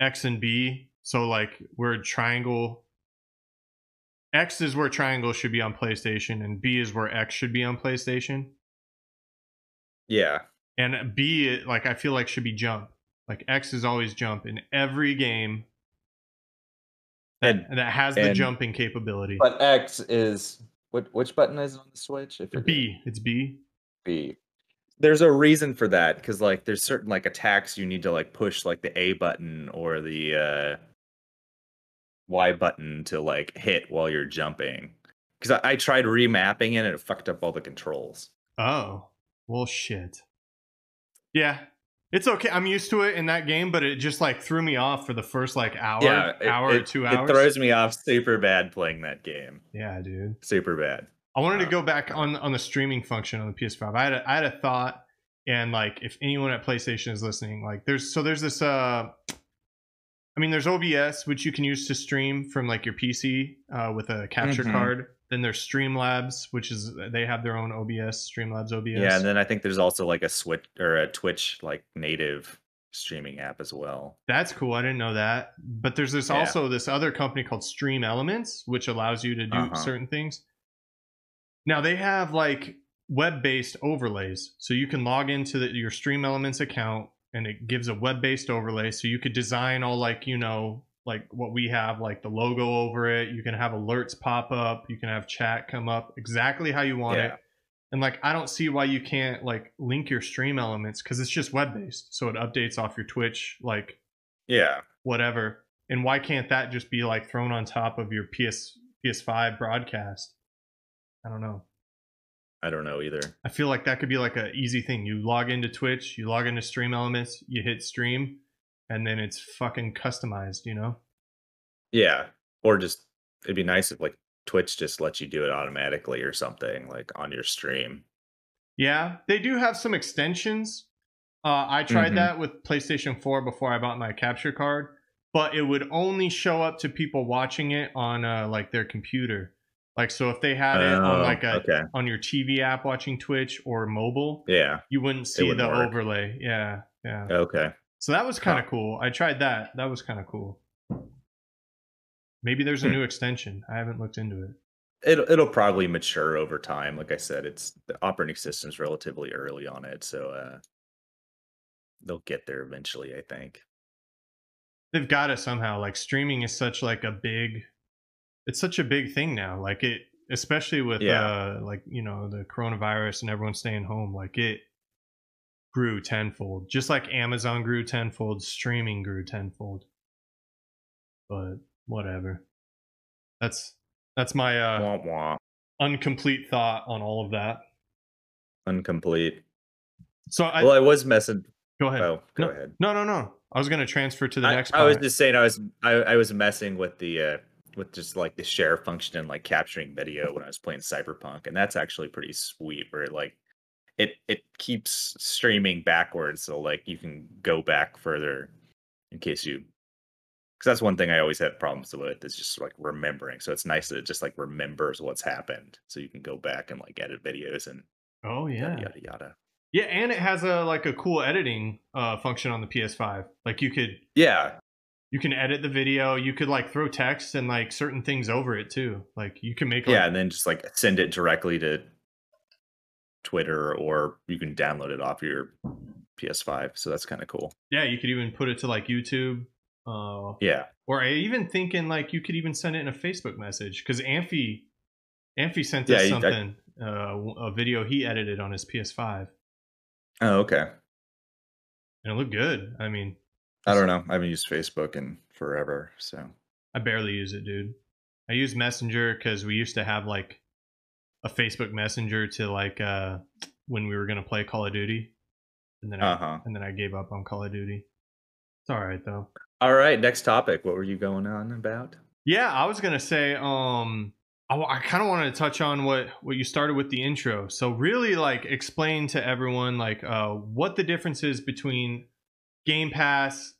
X and B. So like where triangle X is where triangle should be on PlayStation and B is where X should be on PlayStation. yeah, And B like I feel like should be jump. Like X is always jump in every game and that has the and- jumping capability. But X is what? Which button is on the Switch? I forget. B, it's B. B. there's a reason for that because like there's certain like attacks you need to like push like the A button or the uh Y button to like hit while you're jumping. Because I, I tried remapping it and it fucked up all the controls. Oh, well, shit. Yeah, it's okay. I'm used to it in that game, but it just like threw me off for the first like hour, yeah, it- hour it, or two hours. It throws me off super bad playing that game. yeah, dude. Super bad. I wanted to Uh, go back on on the streaming function on the PS5. I had a, I had a thought, and like if anyone at PlayStation is listening, like there's so there's this uh, I mean there's OBS which you can use to stream from like your PC uh, with a capture Mhm. card. Then there's Streamlabs, which is they have their own OBS, Streamlabs OBS. Yeah, and then I think there's also like a Switch or a Twitch like native streaming app as well. That's cool. I didn't know that. But there's this Yeah. also this other company called Stream Elements, which allows you to do Uh-huh. certain things. Now they have like web-based overlays, so you can log into the, your Stream Elements account, and it gives a web-based overlay. So you could design all like you know like what we have, like the logo over it. You can have alerts pop up. You can have chat come up exactly how you want Yeah. it. And like I don't see why you can't like link your Stream Elements because it's just web-based, so it updates off your Twitch like Yeah. whatever. And why can't that just be like thrown on top of your PS PS5 broadcast? I don't know. I don't know either. I feel like that could be like a easy thing. You log into Twitch, you log into Stream Elements, you hit stream, and then it's fucking customized, you know? Yeah. Or just it'd be nice if like Twitch just lets you do it automatically or something like on your stream. Yeah, they do have some extensions. Uh, I tried Mhm. that with PlayStation 4 before I bought my capture card, but it would only show up to people watching it on uh, like their computer. Like so, if they had it on Oh, like a okay. on your TV app watching Twitch or mobile, Yeah. you wouldn't see wouldn't the work. overlay. Yeah, yeah. Okay. So that was kind of Huh. cool. I tried that. That was kind of cool. Maybe there's a Hmm. new extension. I haven't looked into it. It'll it'll probably mature over time. Like I said, it's the operating system's relatively early on it, so uh they'll get there eventually, I think. They've got to somehow. Like streaming is such like a big. It's such a big thing now. Like it, especially with Yeah. uh like you know the coronavirus and everyone staying home. Like it grew tenfold, just like Amazon grew tenfold. Streaming grew tenfold. But whatever. That's that's my uh wah wah. uncomplete thought on all of that. Uncomplete. So I well, I was messing. go ahead. Oh, go no, ahead. no, no, no. I was going to transfer to the I, next I was just saying I was I, I was messing with the uh with just like the share function and like capturing video when I was playing Cyberpunk, and that's actually pretty sweet. Where like it it keeps streaming backwards, so like you can go back further in case you. Because that's one thing I always had problems with is just like remembering. So it's nice that it just like remembers what's happened, so you can go back and like edit videos and oh yeah. yada yada yada. Yeah, and it has a like a cool editing uh function on the PS5. Like you could Yeah, you can edit the video, you could like throw text and like certain things over it too. Like you can make like, yeah, and then just like send it directly to Twitter, or you can download it off your PS5. So that's kind of cool. yeah, you could even put it to like YouTube. Uh Yeah, or I even thinking like you could even send it in a Facebook message cuz Amphi Amphi sent Yeah, us I- something uh a video he edited on his PS5 Oh, okay. and it looked good. I mean, I don't know. I haven't used Facebook in forever, so I barely use it, dude. I use Messenger because we used to have like a Facebook Messenger to like uh when we were gonna play Call of Duty, and then I, uh huh. and then I gave up on Call of Duty. It's all right though. All right, next topic. What were you going on about? Yeah, I was gonna say, um, I, kind of wanted to touch on what what you started with the intro. So really, like, explain to everyone like uh what the difference is between Game Pass,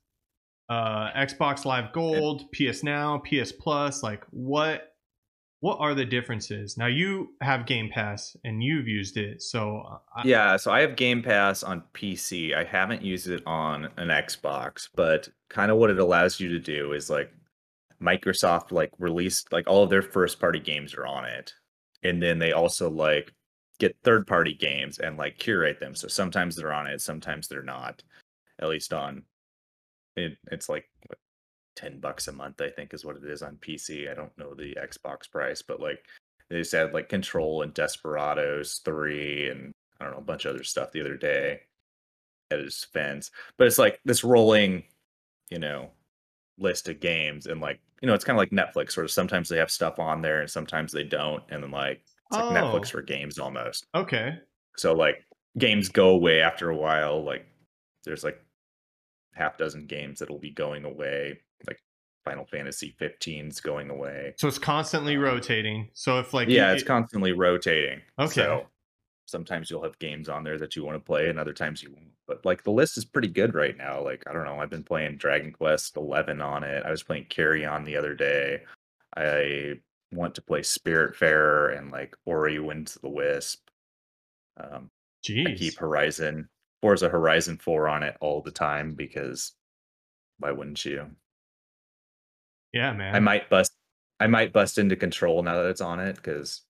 uh, Xbox Live Gold, PS Now, PS Plus. Like, what what are the differences? Now you have Game Pass and you've used it, so uh, I, Yeah, so I have Game Pass on PC. I haven't used it on an Xbox, but kind of what it allows you to do is like Microsoft like released like all of their first party games are on it. And then they also like get third party games and like curate them. So sometimes they're on it, sometimes they're not. At least on it it's like what, 10 bucks a month, I think is what it is on PC. I don't know the Xbox price, but like they just had like Control and Desperados 3 and I don't know, a bunch of other stuff the other day at his fence. But it's like this rolling, you know, list of games and like, you know, it's kind of like Netflix, sort of sometimes they have stuff on there and sometimes they don't. And then like it's like Oh. Netflix for games almost. okay. So like games go away after a while. Like there's like half dozen games that'll be going away. Like Final Fantasy 15's going away. So it's constantly rotating. So if like yeah, you- it's constantly rotating. Okay. So sometimes you'll have games on there that you want to play, and other times you won't. But like the list is pretty good right now. Like I don't know, I've been playing Dragon Quest Eleven on it. I was playing Carrion the other day. I want to play Spiritfarer and like Ori Wins the Wisp. Um, I keep Horizon Forza Horizon Four on it all the time because why wouldn't you? yeah, man. I might bust I might bust into control now that it's on it because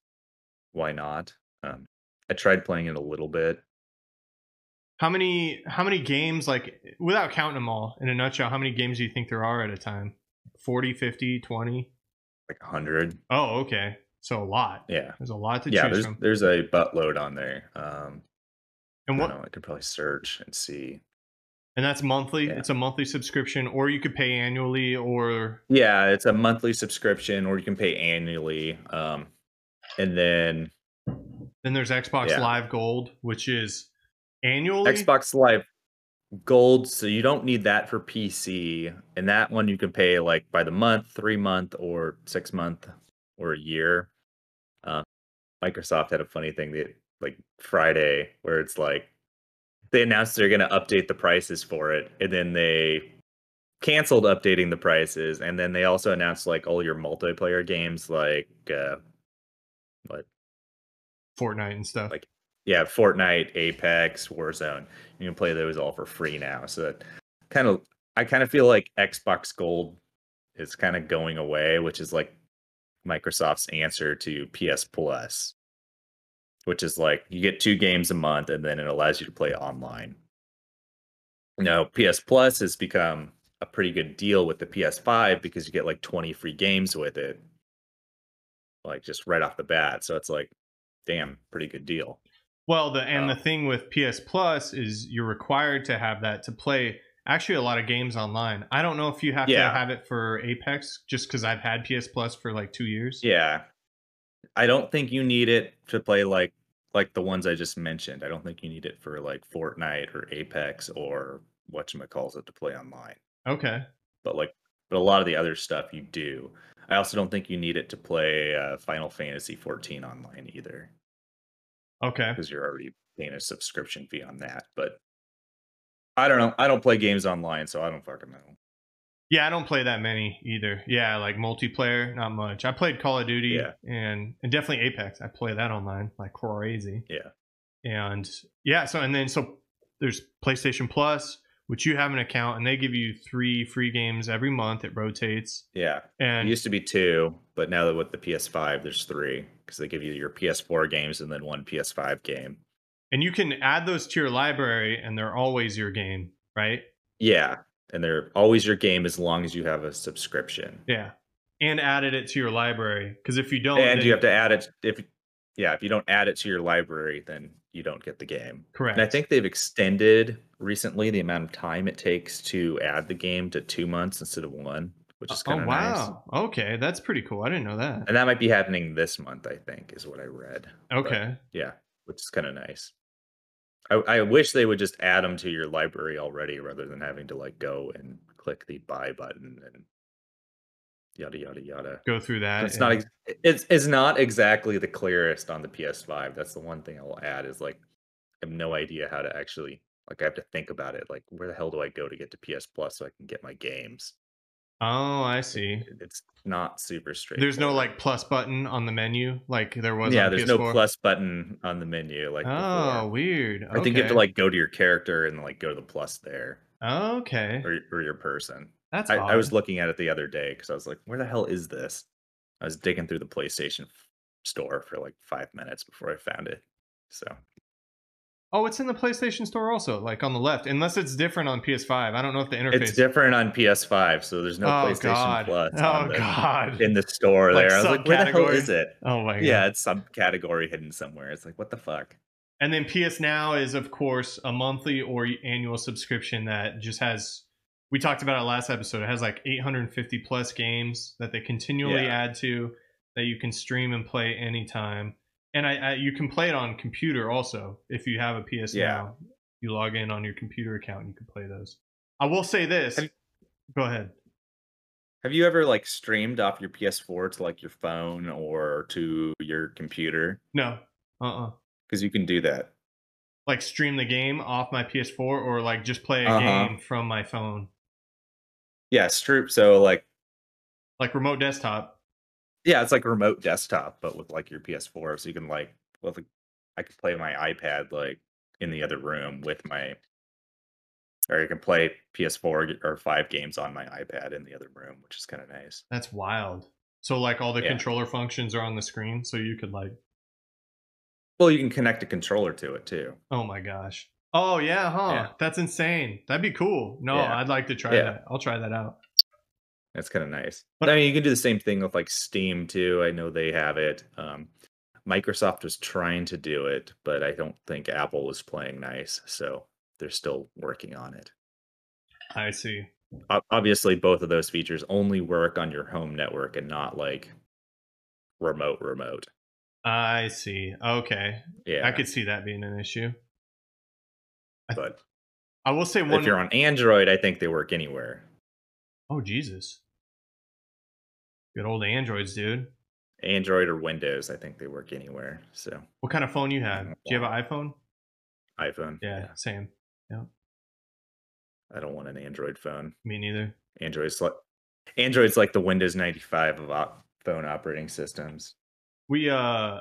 why not? Um, I tried playing it a little bit. How many how many games like without counting them all in a nutshell, how many games do you think there are at a time? 40, 50, 20? like 100 Oh, okay. So a lot. yeah There's a lot to yeah choose there's from. there's a buttload on there um And what know, I could probably search and see and that's monthly. Yeah. It's a monthly subscription or you could pay annually or yeah it's a monthly subscription or you can pay annually um and then then there's Xbox Yeah. Live Gold, which is annually. xbox live gold so you don't need that for pc and that one you can pay like by the month three month or six month or a year uh, microsoft had a funny thing that like friday where it's like they announced they're going to update the prices for it and then they canceled updating the prices and then they also announced like all your multiplayer games like uh what Fortnite and stuff. Like, yeah, Fortnite, Apex, Warzone. You can play those all for free now. So that kind of I kind of feel like Xbox Gold is kind of going away, which is like Microsoft's answer to PS Plus, which is like you get two games a month and then it allows you to play online. Now, PS Plus has become a pretty good deal with the PS5 because you get like 20 free games with it. Like just right off the bat. So it's like, damn, pretty good deal. Well, the and Oh. the um thing with PS Plus is you're required to have that to play actually a lot of games online. I don't know if you have Yeah. to have it for Apex just because I've had PS Plus for like two years. Yeah. I don't think you need it to play like like the ones I just mentioned. I don't think you need it for like Fortnite or Apex or whatchamacalls it to play online. Okay. But like but a lot of the other stuff you do. I also don't think you need it to play uh, Final Fantasy 14 online either Okay. because you're already paying a subscription fee on that. But I don't know. I don't play games online, so I don't fucking know. Yeah, I don't play that many either. Yeah, like multiplayer, not much. I played Call of Duty Yeah. and and definitely Apex. I play that online like crazy. Yeah. And yeah, so and then so there's PlayStation Plus, which you have an account and they give you three free games every month. It rotates. Yeah. It And used to be two, but now that with the PS5, there's three because they give you your PS4 games and then one PS5 game. and you can add those to your library and they're always your game, right? Yeah, and they're always your game as long as you have a subscription. Yeah. And added it to your library because if you don't, and you have to add it if yeah, if you don't add it to your library, then you don't get the game. correct. And I think they've extended recently the amount of time it takes to add the game to two months instead of one, which is oh kind of nice. wow, okay, that's pretty cool. I didn't know that. And that might be happening this month, I think, is what I read. But, Okay, yeah, which is kind of nice. I, I wish they would just add them to your library already rather than having to like go and click the buy button and yada yada yada. go through that. It's not ex- it's it's not exactly the clearest on the PS5. That's the one thing I will add is like I have no idea how to actually Like I have to think about it. Like where the hell do I go to get to PS Plus so I can get my games? Oh, I see. It's not super straight. There's no like plus button on the menu like there was yeah. There's PS4? no plus button on the menu. Like Oh, before. weird. I think you have to like go to your character and like go to the plus there Okay. or, or your person. That's I, I was looking at it the other day because I was like, where the hell is this? I was digging through the PlayStation store for like five minutes before I found it. So Oh, it's in the PlayStation Store also, like on the left. Unless it's different on PS5. I don't know if the interface. it's different on PS5, so there's no oh PlayStation God. Plus Oh the, God. in the store Like there. I was like, where the hell is it? oh my God. Yeah, it's some category hidden somewhere. It's like, what the fuck? And then PS Now is, of course, a monthly or annual subscription that just has. We talked about it last episode. It has like 850 plus games that they continually Yeah. add to that you can stream and play anytime. And I, I you can play it on computer also if you have a PS Yeah. Now. You log in on your computer account and you can play those. I will say this. Have- Go ahead. Have you ever like streamed off your PS4 to like your phone or to your computer? No. Uh. uh Because you can do that. Like stream the game off my PS4 or like just play a Uh-huh. game from my phone, Yeah, Stroop. So like, like remote desktop. Yeah, it's like a remote desktop, but with like your PS4, so you can like, well, like, I could play my iPad like in the other room with my, or you can play PS4 or five games on my iPad in the other room, which is kind of nice. That's wild. So like all the Yeah. controller functions are on the screen, so you could like, Well, you can connect a controller to it too. oh my gosh. Oh yeah, huh? Yeah. That's insane. That'd be cool. No, Yeah. I'd like to try that. I'll try that out. That's kind of nice. But- I mean, you can do the same thing with like Steam too. I know they have it. Um, Microsoft was trying to do it, but I don't think Apple was playing nice, so they're still working on it. I see. obviously both of those features only work on your home network and not like remote remote I see. Okay. yeah I could see that being an issue. but I will say one if you're on android i think they work anywhere Oh Jesus. Good old Androids, dude. android or windows i think they work anywhere so What kind of phone you have? Do you have an iPhone? iphone Yeah, same. Yeah. I don't want an android phone Me neither. android's like android's like the windows 95 of op- phone operating systems we uh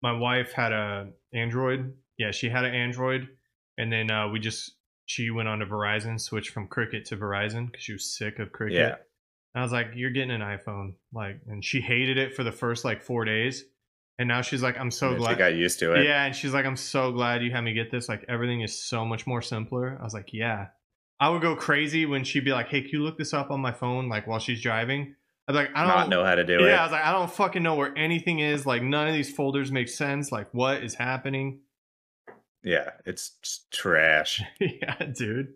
my wife had a android yeah she had an android and then uh we just she went on to verizon switched from cricket to verizon because she was sick of cricket Yeah. i was like you're getting an iphone like and she hated it for the first like four days and now she's like i'm so glad she got used to it yeah and she's like i'm so glad you had me get this like everything is so much more simpler i was like yeah i would go crazy when she'd be like hey can you look this up on my phone like while she's driving i'd be like i don't not know how to do it. yeah, I was like, I don't fucking know where anything is. Like, none of these folders make sense. Like, what is happening? Yeah it's trash yeah, dude.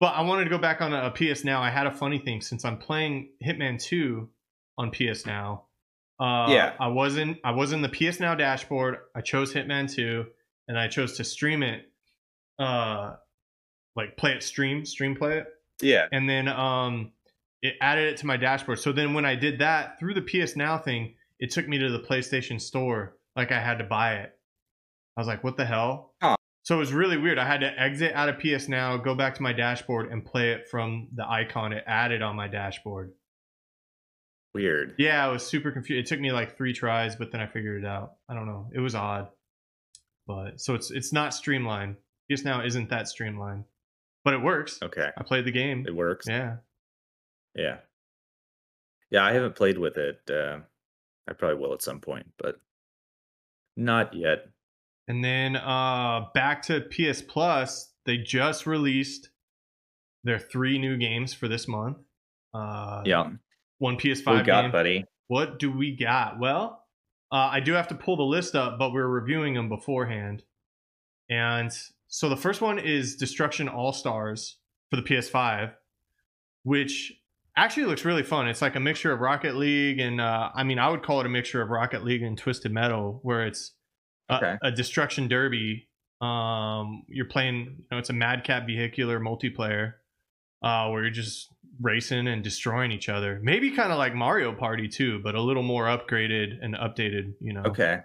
But I wanted to go back on a, a PS Now. I had a funny thing since I'm playing Hitman 2 on PS Now. Uh, Yeah. I wasn't. I was in the PS Now dashboard. I chose Hitman 2, and I chose to stream it. Uh, like play it stream, stream play it. yeah and then um it added it to my dashboard so then when i did that through the ps now thing it took me to the playstation store like i had to buy it i was like what the hell? Huh. so it was really weird. I had to exit out of ps now go back to my dashboard and play it from the icon. It added on my dashboard. Weird. Yeah i was super confused it took me like three tries but then i figured it out. I don't know. It was odd. But so it's it's not streamlined. Ps now isn't that streamlined. But it works. Okay. I played the game. It works? Yeah. Yeah. Yeah, I haven't played with it. Uh, I probably will at some point, but not yet. And then uh back to PS Plus, they just released their three new games for this month. Uh Yeah. one PS5 we got, game. buddy? What do we got? Well, uh, I do have to pull the list up, but we're reviewing them beforehand. And so the first one is Destruction All Stars for the PS5, which actually looks really fun. It's like a mixture of Rocket League and, uh, I mean, I would call it a mixture of Rocket League and Twisted Metal, where it's Okay. a destruction derby. Um, you're playing, you know, it's a madcap vehicular multiplayer uh, where you're just racing and destroying each other. Maybe kind of like Mario Party too, but a little more upgraded and updated. You know. Okay.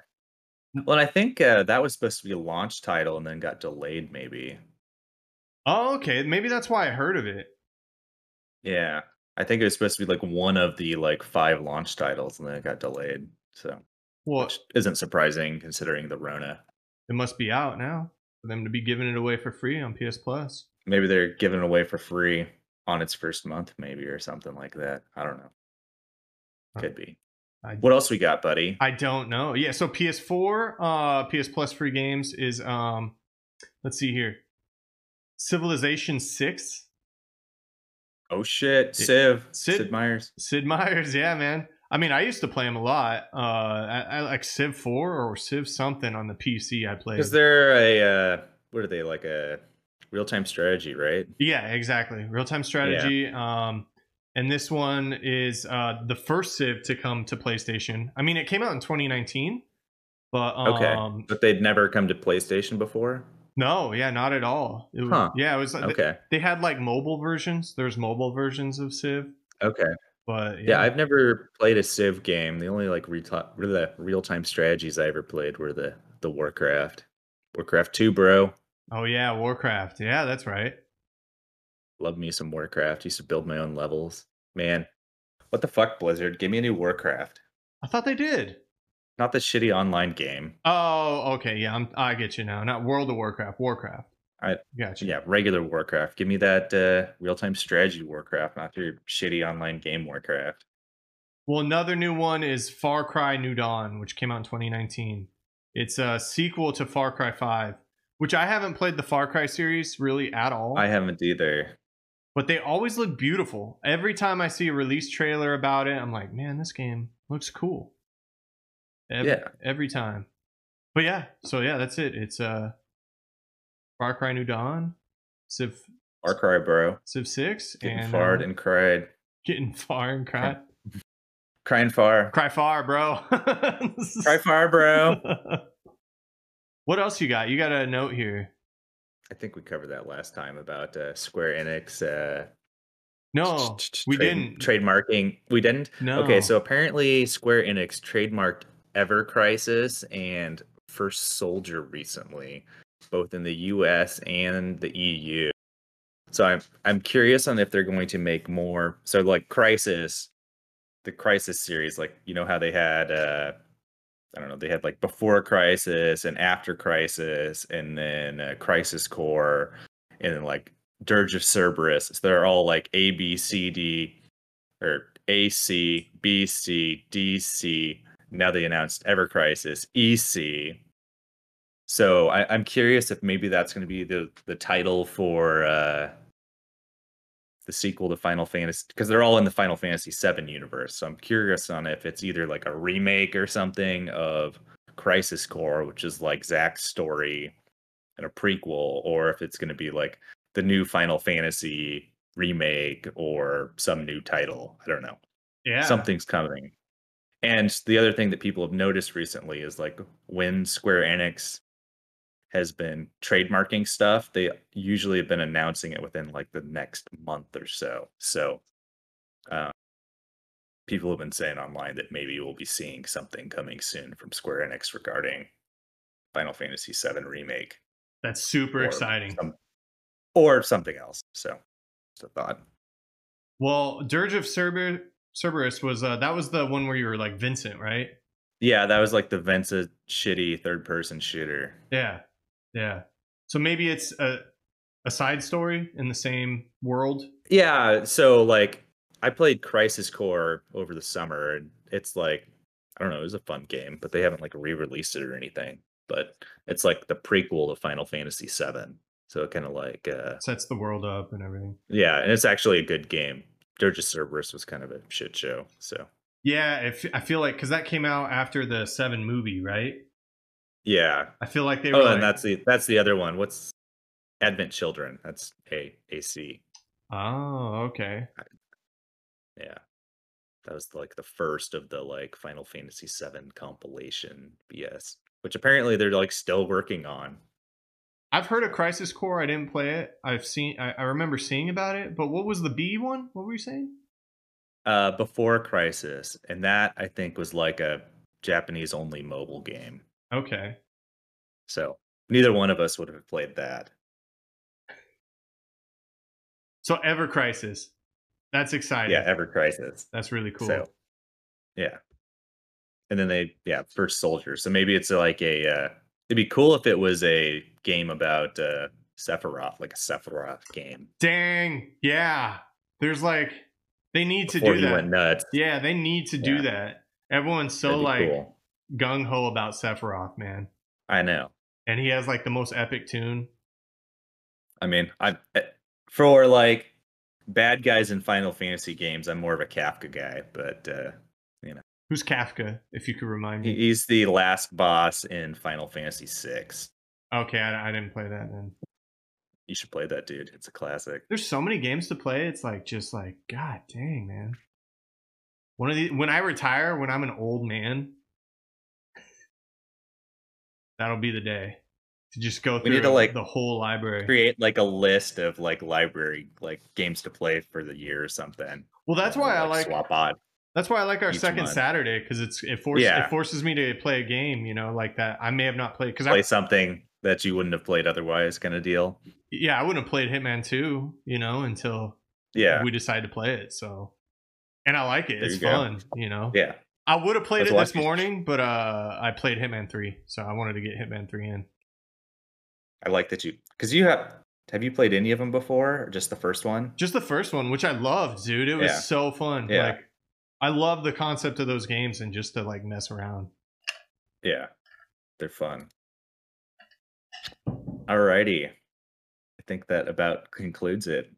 Well, I think uh, that was supposed to be a launch title and then got delayed, maybe. Oh, okay. Maybe that's why I heard of it. Yeah, I think it was supposed to be like one of the like five launch titles, and then it got delayed. So, Well, which isn't surprising considering the Rona. it must be out now for them to be giving it away for free on PS Plus. Maybe they're giving it away for free on its first month, maybe or something like that. I don't know. Could be. I, What else we got, buddy? I don't know. Yeah, so PS4, uh, PS Plus free games is um, let's see here, Civilization Six. Oh shit, Civ, Sid- Sid, Meier's. Sid Meier's, yeah, man. I mean, I used to play them a lot. Uh, I, I like Civ Four or Civ something on the PC. I played. Is there a uh, what are they like a real time strategy, right? Yeah, exactly. Real time strategy. Um, and this one is uh, the first Civ to come to PlayStation. I mean, it came out in 2019, but Okay. um, But they'd never come to PlayStation before. no, yeah, not at all. It was, Huh. Yeah, it was. Okay, They had like mobile versions. There's mobile versions of Civ, okay. But Yeah, I've never played a Civ game. The only like real time strategies I ever played were the the Warcraft, Warcraft Two, bro. oh yeah, Warcraft. Yeah, that's right. Love me some Warcraft. Used to build my own levels. Man, what the fuck, Blizzard? Give me a new Warcraft. I thought they did. Not the shitty online game. Oh, okay. Yeah, I'm, I get you now. Not World of Warcraft. Warcraft. I- got you. Yeah, regular Warcraft. Give me that uh, real time strategy Warcraft, not your shitty online game Warcraft. Well, another new one is Far Cry New Dawn, which came out in 2019. It's a sequel to Far Cry 5, which I haven't played the Far Cry series really at all. I haven't either. but they always look beautiful. Every time I see a release trailer about it, I'm like, man, this game looks cool. Every, Yeah. Every time. But yeah, so yeah, that's it. It's uh Far Cry New Dawn, Civ Far Cry, bro. Civ 6, Getting and farred uh, and cried. getting far and cry. Crying far. Cry far, bro. Cry far, bro. what else you got? You got a note here. I think we covered that last time about uh, Square Enix. Uh, No, we trade- didn't. Trademarking. We didn't? No. Okay, so apparently Square Enix trademarked Ever Crisis and First Soldier recently, both in the US and the EU. So I'm I'm curious on if they're going to make more. So like Crisis, the Crisis series, like you know how they had uh I don't know, they had like before Crisis and after Crisis, and then uh, Crisis Core, and then like Dirge of Cerberus. So they're all like A B C D or A C B C D C. Now they announced Ever Crisis EC. So I, I'm curious if maybe that's going to be the the title for uh, the sequel to Final Fantasy because they're all in the Final Fantasy VII universe. So I'm curious on if it's either like a remake or something of Crisis Core, which is like Zack's story and a prequel, or if it's going to be like the new Final Fantasy remake or some new title. I don't know yeah. something's coming. And the other thing that people have noticed recently is like when Square Enix has been trademarking stuff, they usually have been announcing it within like the next month or so. So uh, people have been saying online that maybe we'll be seeing something coming soon from Square Enix regarding Final Fantasy VII remake That's super or exciting. some- or something else. So just a thought. Well, Dirge of Cerber- Cerberus was uh, that was the one where you were like Vincent, right? Yeah, that was like the Venza shitty third person shooter. Yeah, yeah. So maybe it's a a side story in the same world. Yeah, so like I played Crisis Core over the summer and it's like I don't know, it was a fun game, but they haven't like re-released it or anything. But it's like the prequel to Final Fantasy VII. So it kind of like uh Sets the world up and everything. yeah, and it's actually a good game. Dirge of Cerberus was kind of a shit show. So Yeah, if, I feel like because that came out after the Seven movie, right? Yeah. I feel like they were Oh, like, and that's the that's the other one. What's Advent Children? That's A A C. Oh, okay. Yeah. That was like the first of the like Final Fantasy VII compilation BS, which apparently they're like still working on. I've heard of Crisis Core. I didn't play it. I've seen. I, I remember seeing about it. But what was the B one? What were you saying? Uh before Crisis, and that I think was like a Japanese only mobile game. Okay. So neither one of us would have played that. So Ever Crisis. That's exciting. Yeah, Ever Crisis. That's really cool. So, yeah. And then they, yeah, First Soldier. So maybe it's like a, uh, it'd be cool if it was a game about uh, Sephiroth, like a Sephiroth game. Dang. Yeah. There's like, they need to do that. went nuts. Yeah, they need to do Yeah. that. Everyone's so like cool. Gung ho about Sephiroth, man. I know. And he has like the most epic tune. I mean, I eh, for like bad guys in Final Fantasy games, I'm more of a Kefka guy, but uh, you know. Who's Kefka, if you could remind me? he's the last boss in Final Fantasy VI. Okay, I, I didn't play that then. You should play that, dude. It's a classic. There's so many games to play. It's like just like God dang, man. One of the when I retire, when I'm an old man, that'll be the day to just go through We need to, like, the whole library. Create like a list of like library like games to play for the year or something. well, that's why I like swap odd. that's why I like our second month. Saturday because it's it forces Yeah. it forces me to play a game, you know, like that I may have not played because Play I something that you wouldn't have played otherwise, kind of deal. yeah I wouldn't have played Hitman two, you know, until Yeah, we decided to play it. So, and I like it. There it's you fun, you know. yeah. I would have played it this morning, but uh, I played Hitman Three, so I wanted to get Hitman Three in. I like that you because you have. Have you played any of them before, or just the first one? Just the first one, which I loved, dude. It was Yeah. so fun. Yeah. Like, I love the concept of those games and just to like mess around. Yeah, they're fun. Alrighty, I think that about concludes it.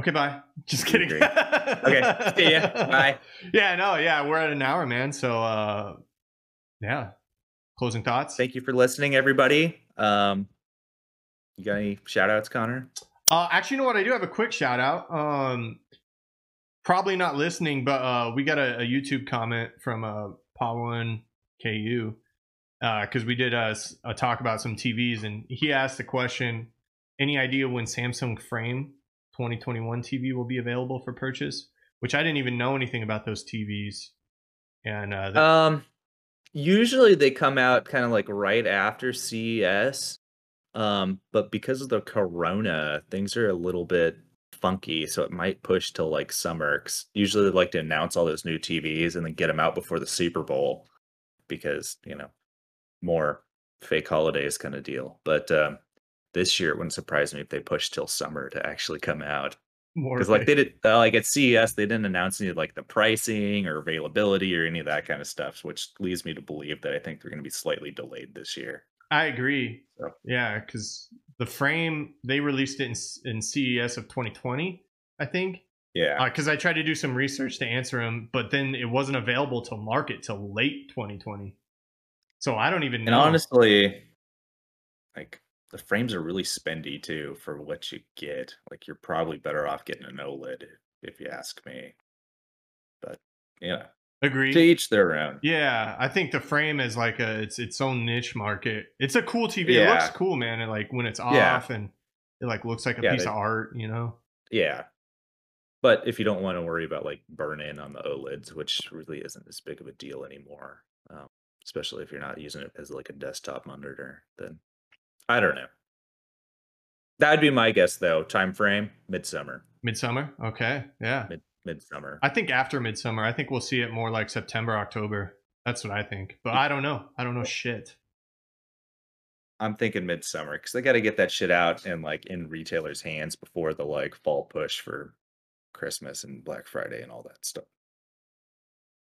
Okay, bye. Just kidding. agree. Okay, see ya. Bye. Yeah, no, yeah, we're at an hour, man. So, uh, yeah. Closing thoughts. Thank you for listening, everybody. Um, you got any shout outs, Connor? Uh, actually, you know what? I do have a quick shout out. Um, probably not listening, but uh, we got a, a YouTube comment from uh, Pawan KU because we did a, s- a talk about some TVs, and he asked the question: Any idea when Samsung Frame 2021 TV will be available for purchase? Which I didn't even know anything about those TVs, and uh, Um, usually they come out kind of like right after CES. Um, but because of the corona, things are a little bit funky, so it might push till like summer. usually they like to announce all those new TVs and then get them out before the Super Bowl because, you know, more fake holidays kind of deal. But um this year it wouldn't surprise me if they pushed till summer to actually come out because like they did uh, like at CES they didn't announce any of, like the pricing or availability or any of that kind of stuff, which leads me to believe that I think they're going to be slightly delayed this year. I agree. So. Yeah, because the frame they released it in, in CES of 2020, I think. Yeah, Because I tried to do some research to answer them, but then it wasn't available to market till late 2020. So I don't even and know. honestly, like the frames are really spendy too for what you get. Like you're probably better off getting an OLED if you ask me. But yeah, Agree. to each their own. Yeah, I think the frame is like a it's its own niche market. It's a cool TV. It Yeah. looks cool, man. And like when it's off Yeah. and it like looks like a Yeah, piece they- of art, you know. Yeah. But if you don't want to worry about like burn in on the OLEDs, which really isn't as big of a deal anymore, um, especially if you're not using it as like a desktop monitor, then I don't know. That'd be my guess though. Time frame midsummer, Midsummer. Okay. Yeah. mid midsummer. I think after midsummer, I think we'll see it more like September, October. That's what I think. But I don't know. I don't know shit. I'm thinking midsummer because they got to get that shit out and like in retailers' hands before the like fall push for Christmas and Black Friday and all that stuff.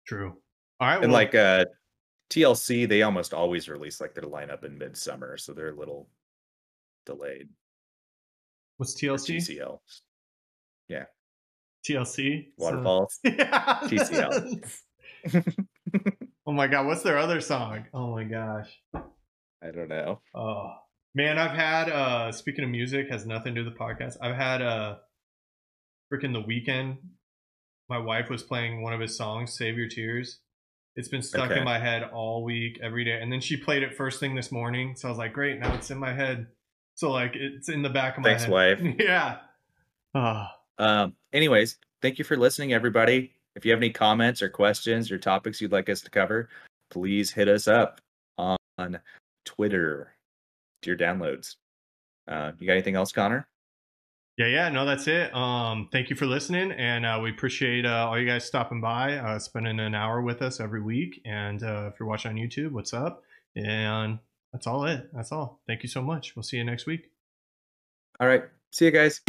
True. All right. and well, like uh TLC, they almost always release like their lineup in midsummer, so they're a little delayed. what's Or TLC? TCL, Yeah. TLC. So- Waterfalls. Yeah. TCL. oh my god, what's their other song? Oh my gosh. I don't know. Oh man, I've had uh speaking of music, has nothing to do with the podcast. I've had uh freaking the Weeknd. My wife was playing one of his songs, Save Your Tears. It's been stuck Okay. in my head all week, every day. And then she played it first thing this morning. So I was like, great, now it's in my head. So like it's in the back of my Thanks, head. wife. yeah. Ah. Um, anyways, thank you for listening, everybody. If you have any comments or questions or topics you'd like us to cover, please hit us up on Twitter. Dear downloads. Uh, you got anything else, Connor? Yeah, yeah, no, that's it. Um, thank you for listening, and uh, we appreciate uh, all you guys stopping by, uh, spending an hour with us every week. And uh, if you're watching on YouTube, what's up? And that's all it. That's all. Thank you so much. We'll see you next week. All right. See you guys.